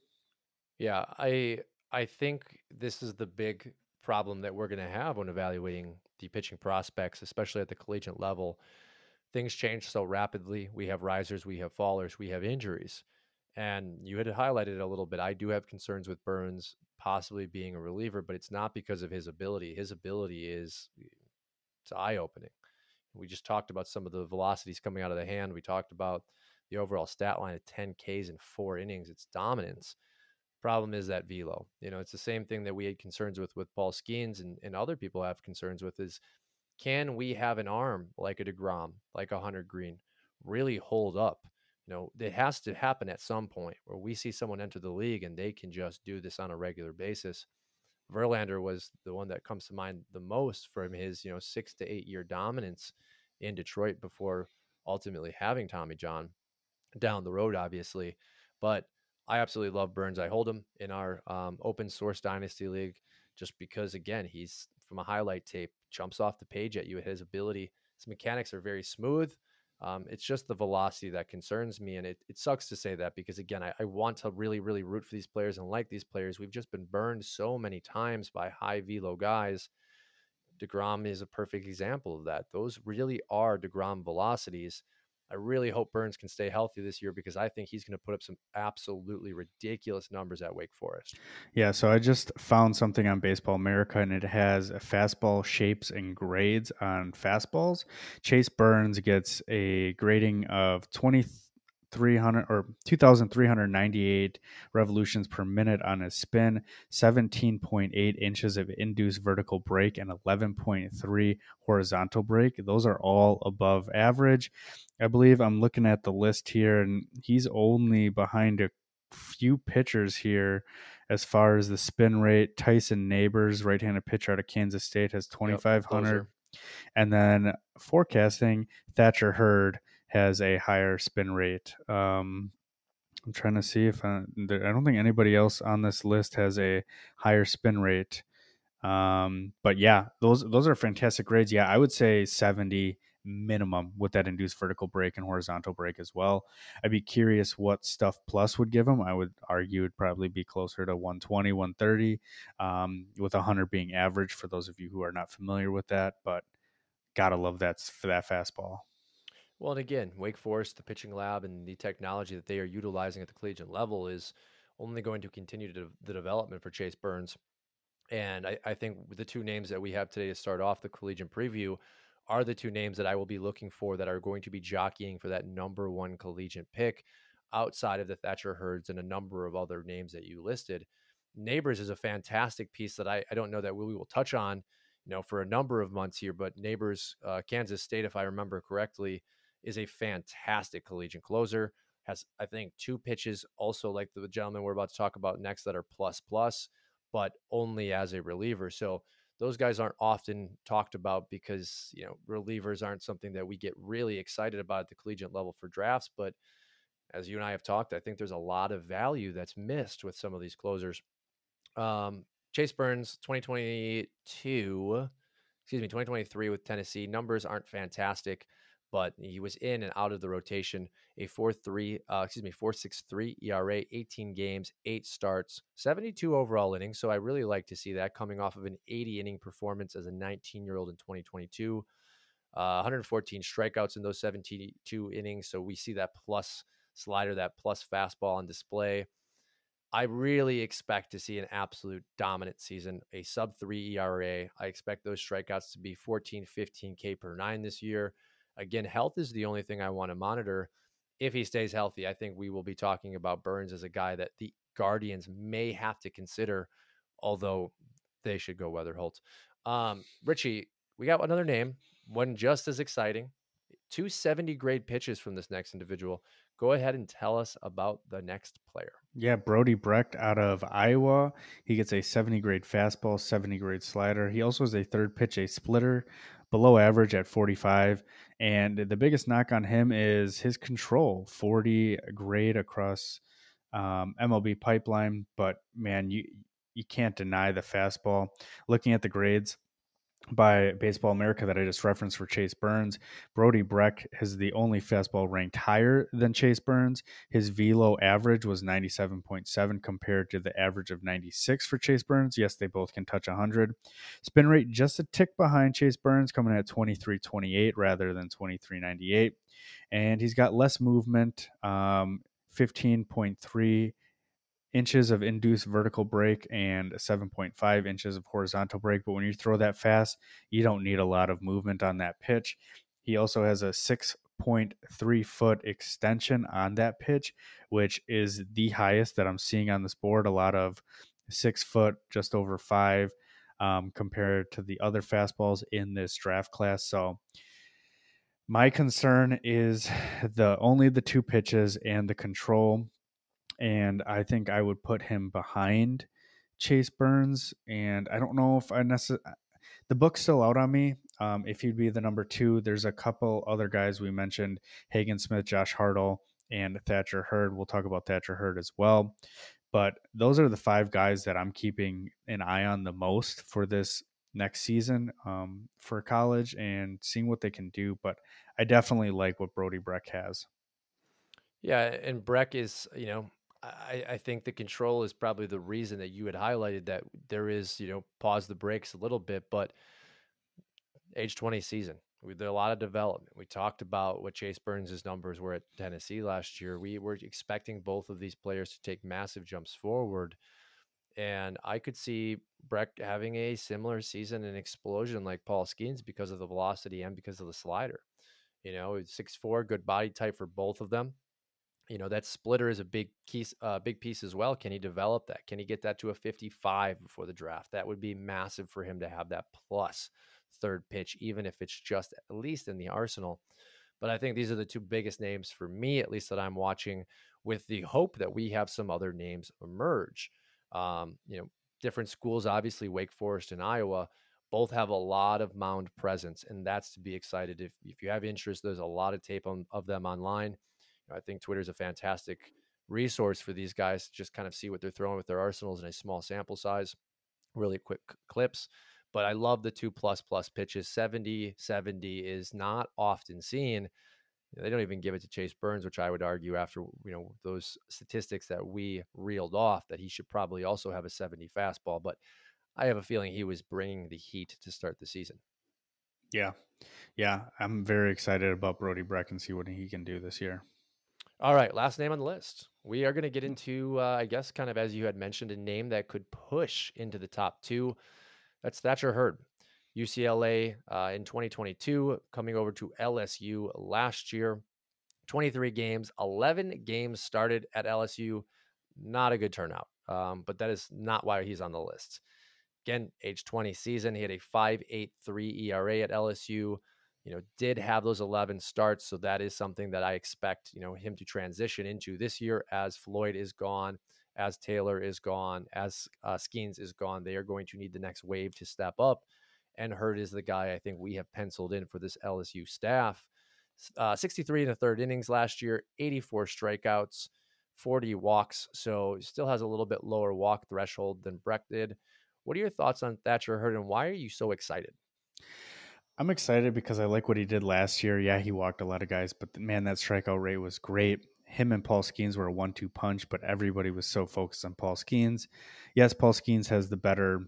Yeah, I I think this is the big problem that we're going to have when evaluating the pitching prospects, especially at the collegiate level. Things change so rapidly. We have risers, we have fallers, we have injuries. And you had highlighted a little bit. I do have concerns with Burns possibly being a reliever, but it's not because of his ability. His ability is it's eye opening. We just talked about some of the velocities coming out of the hand. We talked about the overall stat line of 10 Ks in four innings. It's dominance. Problem is that velo. You know, it's the same thing that we had concerns with with Paul Skenes and, and other people have concerns with is can we have an arm like a DeGrom, like a Hunter Greene, really hold up? You know, it has to happen at some point where we see someone enter the league and they can just do this on a regular basis. Verlander was the one that comes to mind the most from his, you know, six to eight year dominance in Detroit before ultimately having Tommy John down the road, obviously. But I absolutely love Burns. I hold him in our um, open source dynasty league just because, again, he's from a highlight tape, jumps off the page at you. His ability, his mechanics are very smooth. Um, it's just the velocity that concerns me. And it, it sucks to say that because, again, I, I, want to really, really root for these players and like these players. We've just been burned so many times by high velo guys. DeGrom is a perfect example of that. Those really are DeGrom velocities. I really hope Burns can stay healthy this year because I think he's going to put up some absolutely ridiculous numbers at Wake Forest. Yeah, so I just found something on Baseball America and it has fastball shapes and grades on fastballs. Chase Burns gets a grading of 20 300 or 2398 revolutions per minute on his spin 17.8 inches of induced vertical break and 11.3 horizontal break. Those are all above average. I believe i'm looking at the list here and he's only behind a few pitchers here as far as the spin rate. Tyson neighbors right-handed pitcher out of kansas state has 2500 yep, and then forecasting thatcher hurd has a higher spin rate. Um, I'm trying to see if I, I don't think anybody else on this list has a higher spin rate. Um, but yeah, those those are fantastic grades. Yeah, I would say 70 minimum with that induced vertical break and horizontal break as well. I'd be curious what stuff plus would give them. I would argue it'd probably be closer to 120, 130, um, with 100 being average for those of you who are not familiar with that. But gotta love that for that fastball. Well, and again, Wake Forest, the pitching lab, and the technology that they are utilizing at the collegiate level is only going to continue to the development for Chase Burns. And I, I think the two names that we have today to start off the collegiate preview are the two names that I will be looking for that are going to be jockeying for that number one collegiate pick outside of the Thatcher Hurds and a number of other names that you listed. Neighbors is a fantastic piece that I, I don't know that we will touch on, you know, for a number of months here, but Neighbors, uh, Kansas State, if I remember correctly, is a fantastic collegiate closer. Has I think two pitches also like the gentleman we're about to talk about next that are plus plus, but only as a reliever. So those guys aren't often talked about because you know relievers aren't something that we get really excited about at the collegiate level for drafts. But as you and I have talked, I think there's a lot of value that's missed with some of these closers. Um, Chase Burns, 2022, excuse me, 2023 with Tennessee. Numbers aren't fantastic but he was in and out of the rotation. A 4 3, uh, excuse me, 4.63 ERA, 18 games, eight starts, 72 overall innings. So I really like to see that coming off of an 80 inning performance as a 19 year old in 2022. Uh, 114 strikeouts in those 72 innings. So we see that plus slider, that plus fastball on display. I really expect to see an absolute dominant season, a sub three ERA. I expect those strikeouts to be 14, 15 K per nine this year. Again, health is the only thing I want to monitor. If he stays healthy, I think we will be talking about Burns as a guy that the Guardians may have to consider, although they should go Wetherholt. Um, Richie, we got another name, one just as exciting. 270 grade pitches from this next individual. Go ahead and tell us about the next player. Yeah, Brody Brecht out of Iowa. He gets a 70 grade fastball, 70 grade slider. He also has a third pitch, a splitter, below average at 45. And the biggest knock on him is his control, 40 grade across um, MLB pipeline. But man, you you can't deny the fastball. Looking at the grades, by Baseball America that I just referenced for Chase Burns. Brody Brecht is the only fastball ranked higher than Chase Burns. His velo average was 97.7 compared to the average of 96 for Chase Burns. Yes, they both can touch 100. Spin rate just a tick behind Chase Burns, coming at 23.28 rather than 23.98. And he's got less movement, um, 15.3 inches of induced vertical break and 7.5 inches of horizontal break. But when you throw that fast, you don't need a lot of movement on that pitch. He also has a 6.3 foot extension on that pitch, which is the highest that I'm seeing on this board. A lot of six foot, just over five, um, compared to the other fastballs in this draft class. So, my concern is the only the two pitches and the control and I think I would put him behind Chase Burns. And I don't know if I necessarily. The book's still out on me. Um, if he'd be the number two, there's a couple other guys we mentioned: Hagen Smith, Josh Hartle, and Thatcher Hurd. We'll talk about Thatcher Hurd as well. But those are the five guys that I'm keeping an eye on the most for this next season um, for college and seeing what they can do. But I definitely like what Brody Brecht has. Yeah, and Brecht is, you know, I, I think the control is probably the reason that you had highlighted that there is, you know, pause the brakes a little bit, but age 20 season, we did a lot of development. We talked about what Chase Burns' numbers were at Tennessee last year. We were expecting both of these players to take massive jumps forward. And I could see Brecht having a similar season and explosion like Paul Skenes because of the velocity and because of the slider. You know, six four, good body type for both of them you know that splitter is a big piece uh, big piece as well. Can he develop that? Can he get that to a 55 before the draft? That would be massive for him to have that plus third pitch even if it's just at least in the arsenal. But i think these are the two biggest names for me at least that i'm watching with the hope that we have some other names emerge. Um, you know different schools obviously wake forest and iowa both have a lot of mound presence and that's to be excited. If, if you have interest there's a lot of tape on, of them online I think Twitter is a fantastic resource for these guys to just kind of see what they're throwing with their arsenals in a small sample size, really quick clips. But I love the two plus plus pitches. 70 70 is not often seen. They don't even give it to Chase Burns, which I would argue after you know those statistics that we reeled off that he should probably also have a 70 fastball. But I have a feeling he was bringing the heat to start the season. Yeah, yeah, I'm very excited about Brody Brecht and see what he can do this year. All right, last name on the list. We are going to get into, uh, I guess, kind of as you had mentioned, a name that could push into the top two. That's Thatcher Hurd, UCLA uh, in 2022, coming over to LSU last year. 23 games, 11 games started at LSU. Not a good turnout, um, but that is not why he's on the list. Again, age 20 season, he had a 5.83 ERA at LSU you know, did have those 11 starts. So that is something that I expect, you know, him to transition into this year as Floyd is gone, as Taylor is gone, as uh, Skenes is gone. They are going to need the next wave to step up. And Hurd is the guy I think we have penciled in for this LSU staff. Uh, 63 in the third innings last year, 84 strikeouts, 40 walks. So still has a little bit lower walk threshold than Brecht did. What are your thoughts on Thatcher Hurd and why are you so excited? I'm excited because I like what he did last year. Yeah, he walked a lot of guys, but man, that strikeout rate was great. Him and Paul Skenes were a one two punch, but everybody was so focused on Paul Skenes. Yes, Paul Skenes has the better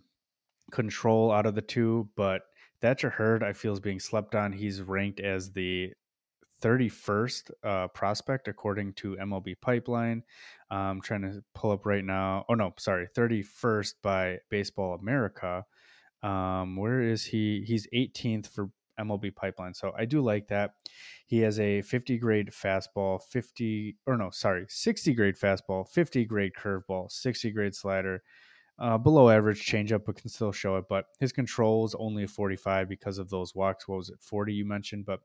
control out of the two, but Thatcher Hurd, I feel, is being slept on. He's ranked as the 31st uh, prospect according to MLB Pipeline. I'm trying to pull up right now. Oh no, sorry, 31st by Baseball America. Um, where is he? He's 18th for MLB Pipeline. So I do like that. He has a 50 grade fastball, 50 or no, sorry, 60 grade fastball, 50 grade curveball, 60 grade slider, uh, below average changeup, but can still show it. But his control is only a 45 because of those walks. What was it, 40 you mentioned? But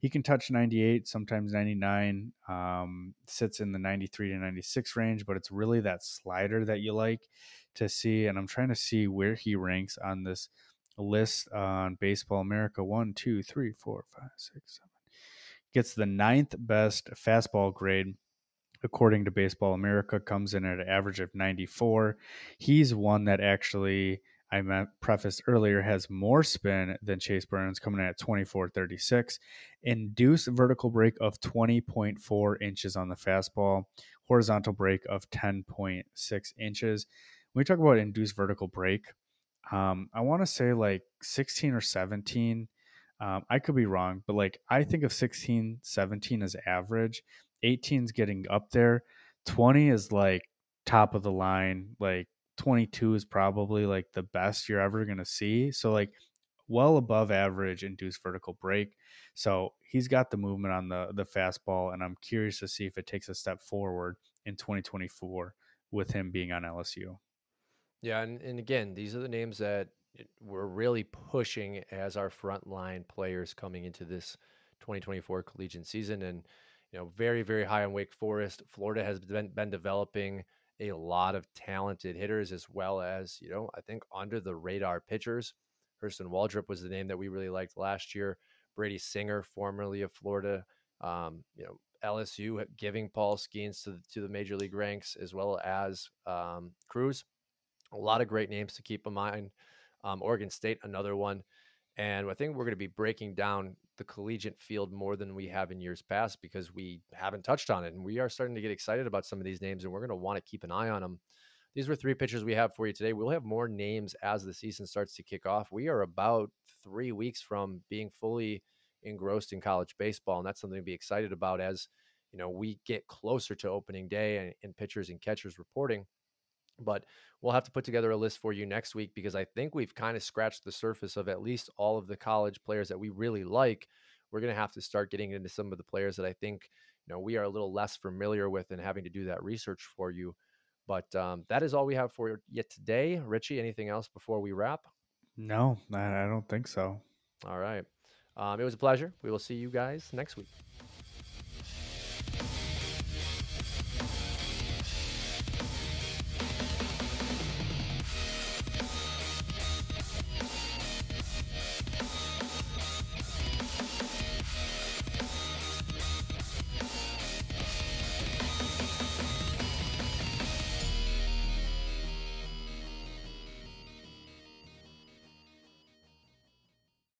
he can touch 98, sometimes 99. Um, sits in the 93 to 96 range, but it's really that slider that you like to see. And I'm trying to see where he ranks on this list on Baseball America. One, two, three, four, five, six, seven. Gets the ninth best fastball grade according to Baseball America, comes in at an average of 94. He's one that actually, I meant prefaced earlier, has more spin than Chase Burns, coming in at 24.36. Induced vertical break of 20.4 inches on the fastball, horizontal break of 10.6 inches. When we talk about induced vertical break, um, I want to say like 16 or 17. Um, I could be wrong, but like I think of 16, 17 as average. 18 is getting up there. 20 is like top of the line. Like 22 is probably like the best you're ever going to see. So, like, well above average induced vertical break. So he's got the movement on the the fastball, and I'm curious to see if it takes a step forward in 2024 with him being on LSU. Yeah, and, and again, these are the names that we're really pushing as our frontline players coming into this 2024 collegiate season. And you know, very, very high on Wake Forest. Florida has been, been developing a lot of talented hitters as well as, you know, I think under the radar pitchers. Hurston Waldrep was the name that we really liked last year. Brady Singer, formerly of Florida, um, you know, LSU giving Paul Skenes to, to the major league ranks as well as um, Crews. A lot of great names to keep in mind. Um, Oregon State, another one. And I think we're going to be breaking down the collegiate field more than we have in years past because we haven't touched on it. And we are starting to get excited about some of these names and we're going to want to keep an eye on them. These were three pitchers we have for you today. We'll have more names as the season starts to kick off. We are about three weeks from being fully engrossed in college baseball. And that's something to be excited about as, you know, we get closer to opening day and, and pitchers and catchers reporting. But we'll have to put together a list for you next week because I think we've kind of scratched the surface of at least all of the college players that we really like. We're going to have to start getting into some of the players that I think you know we are a little less familiar with and having to do that research for you. But um, that is all we have for you today. Richie, anything else before we wrap? No, I don't think so. All right. Um, it was a pleasure. We will see you guys next week.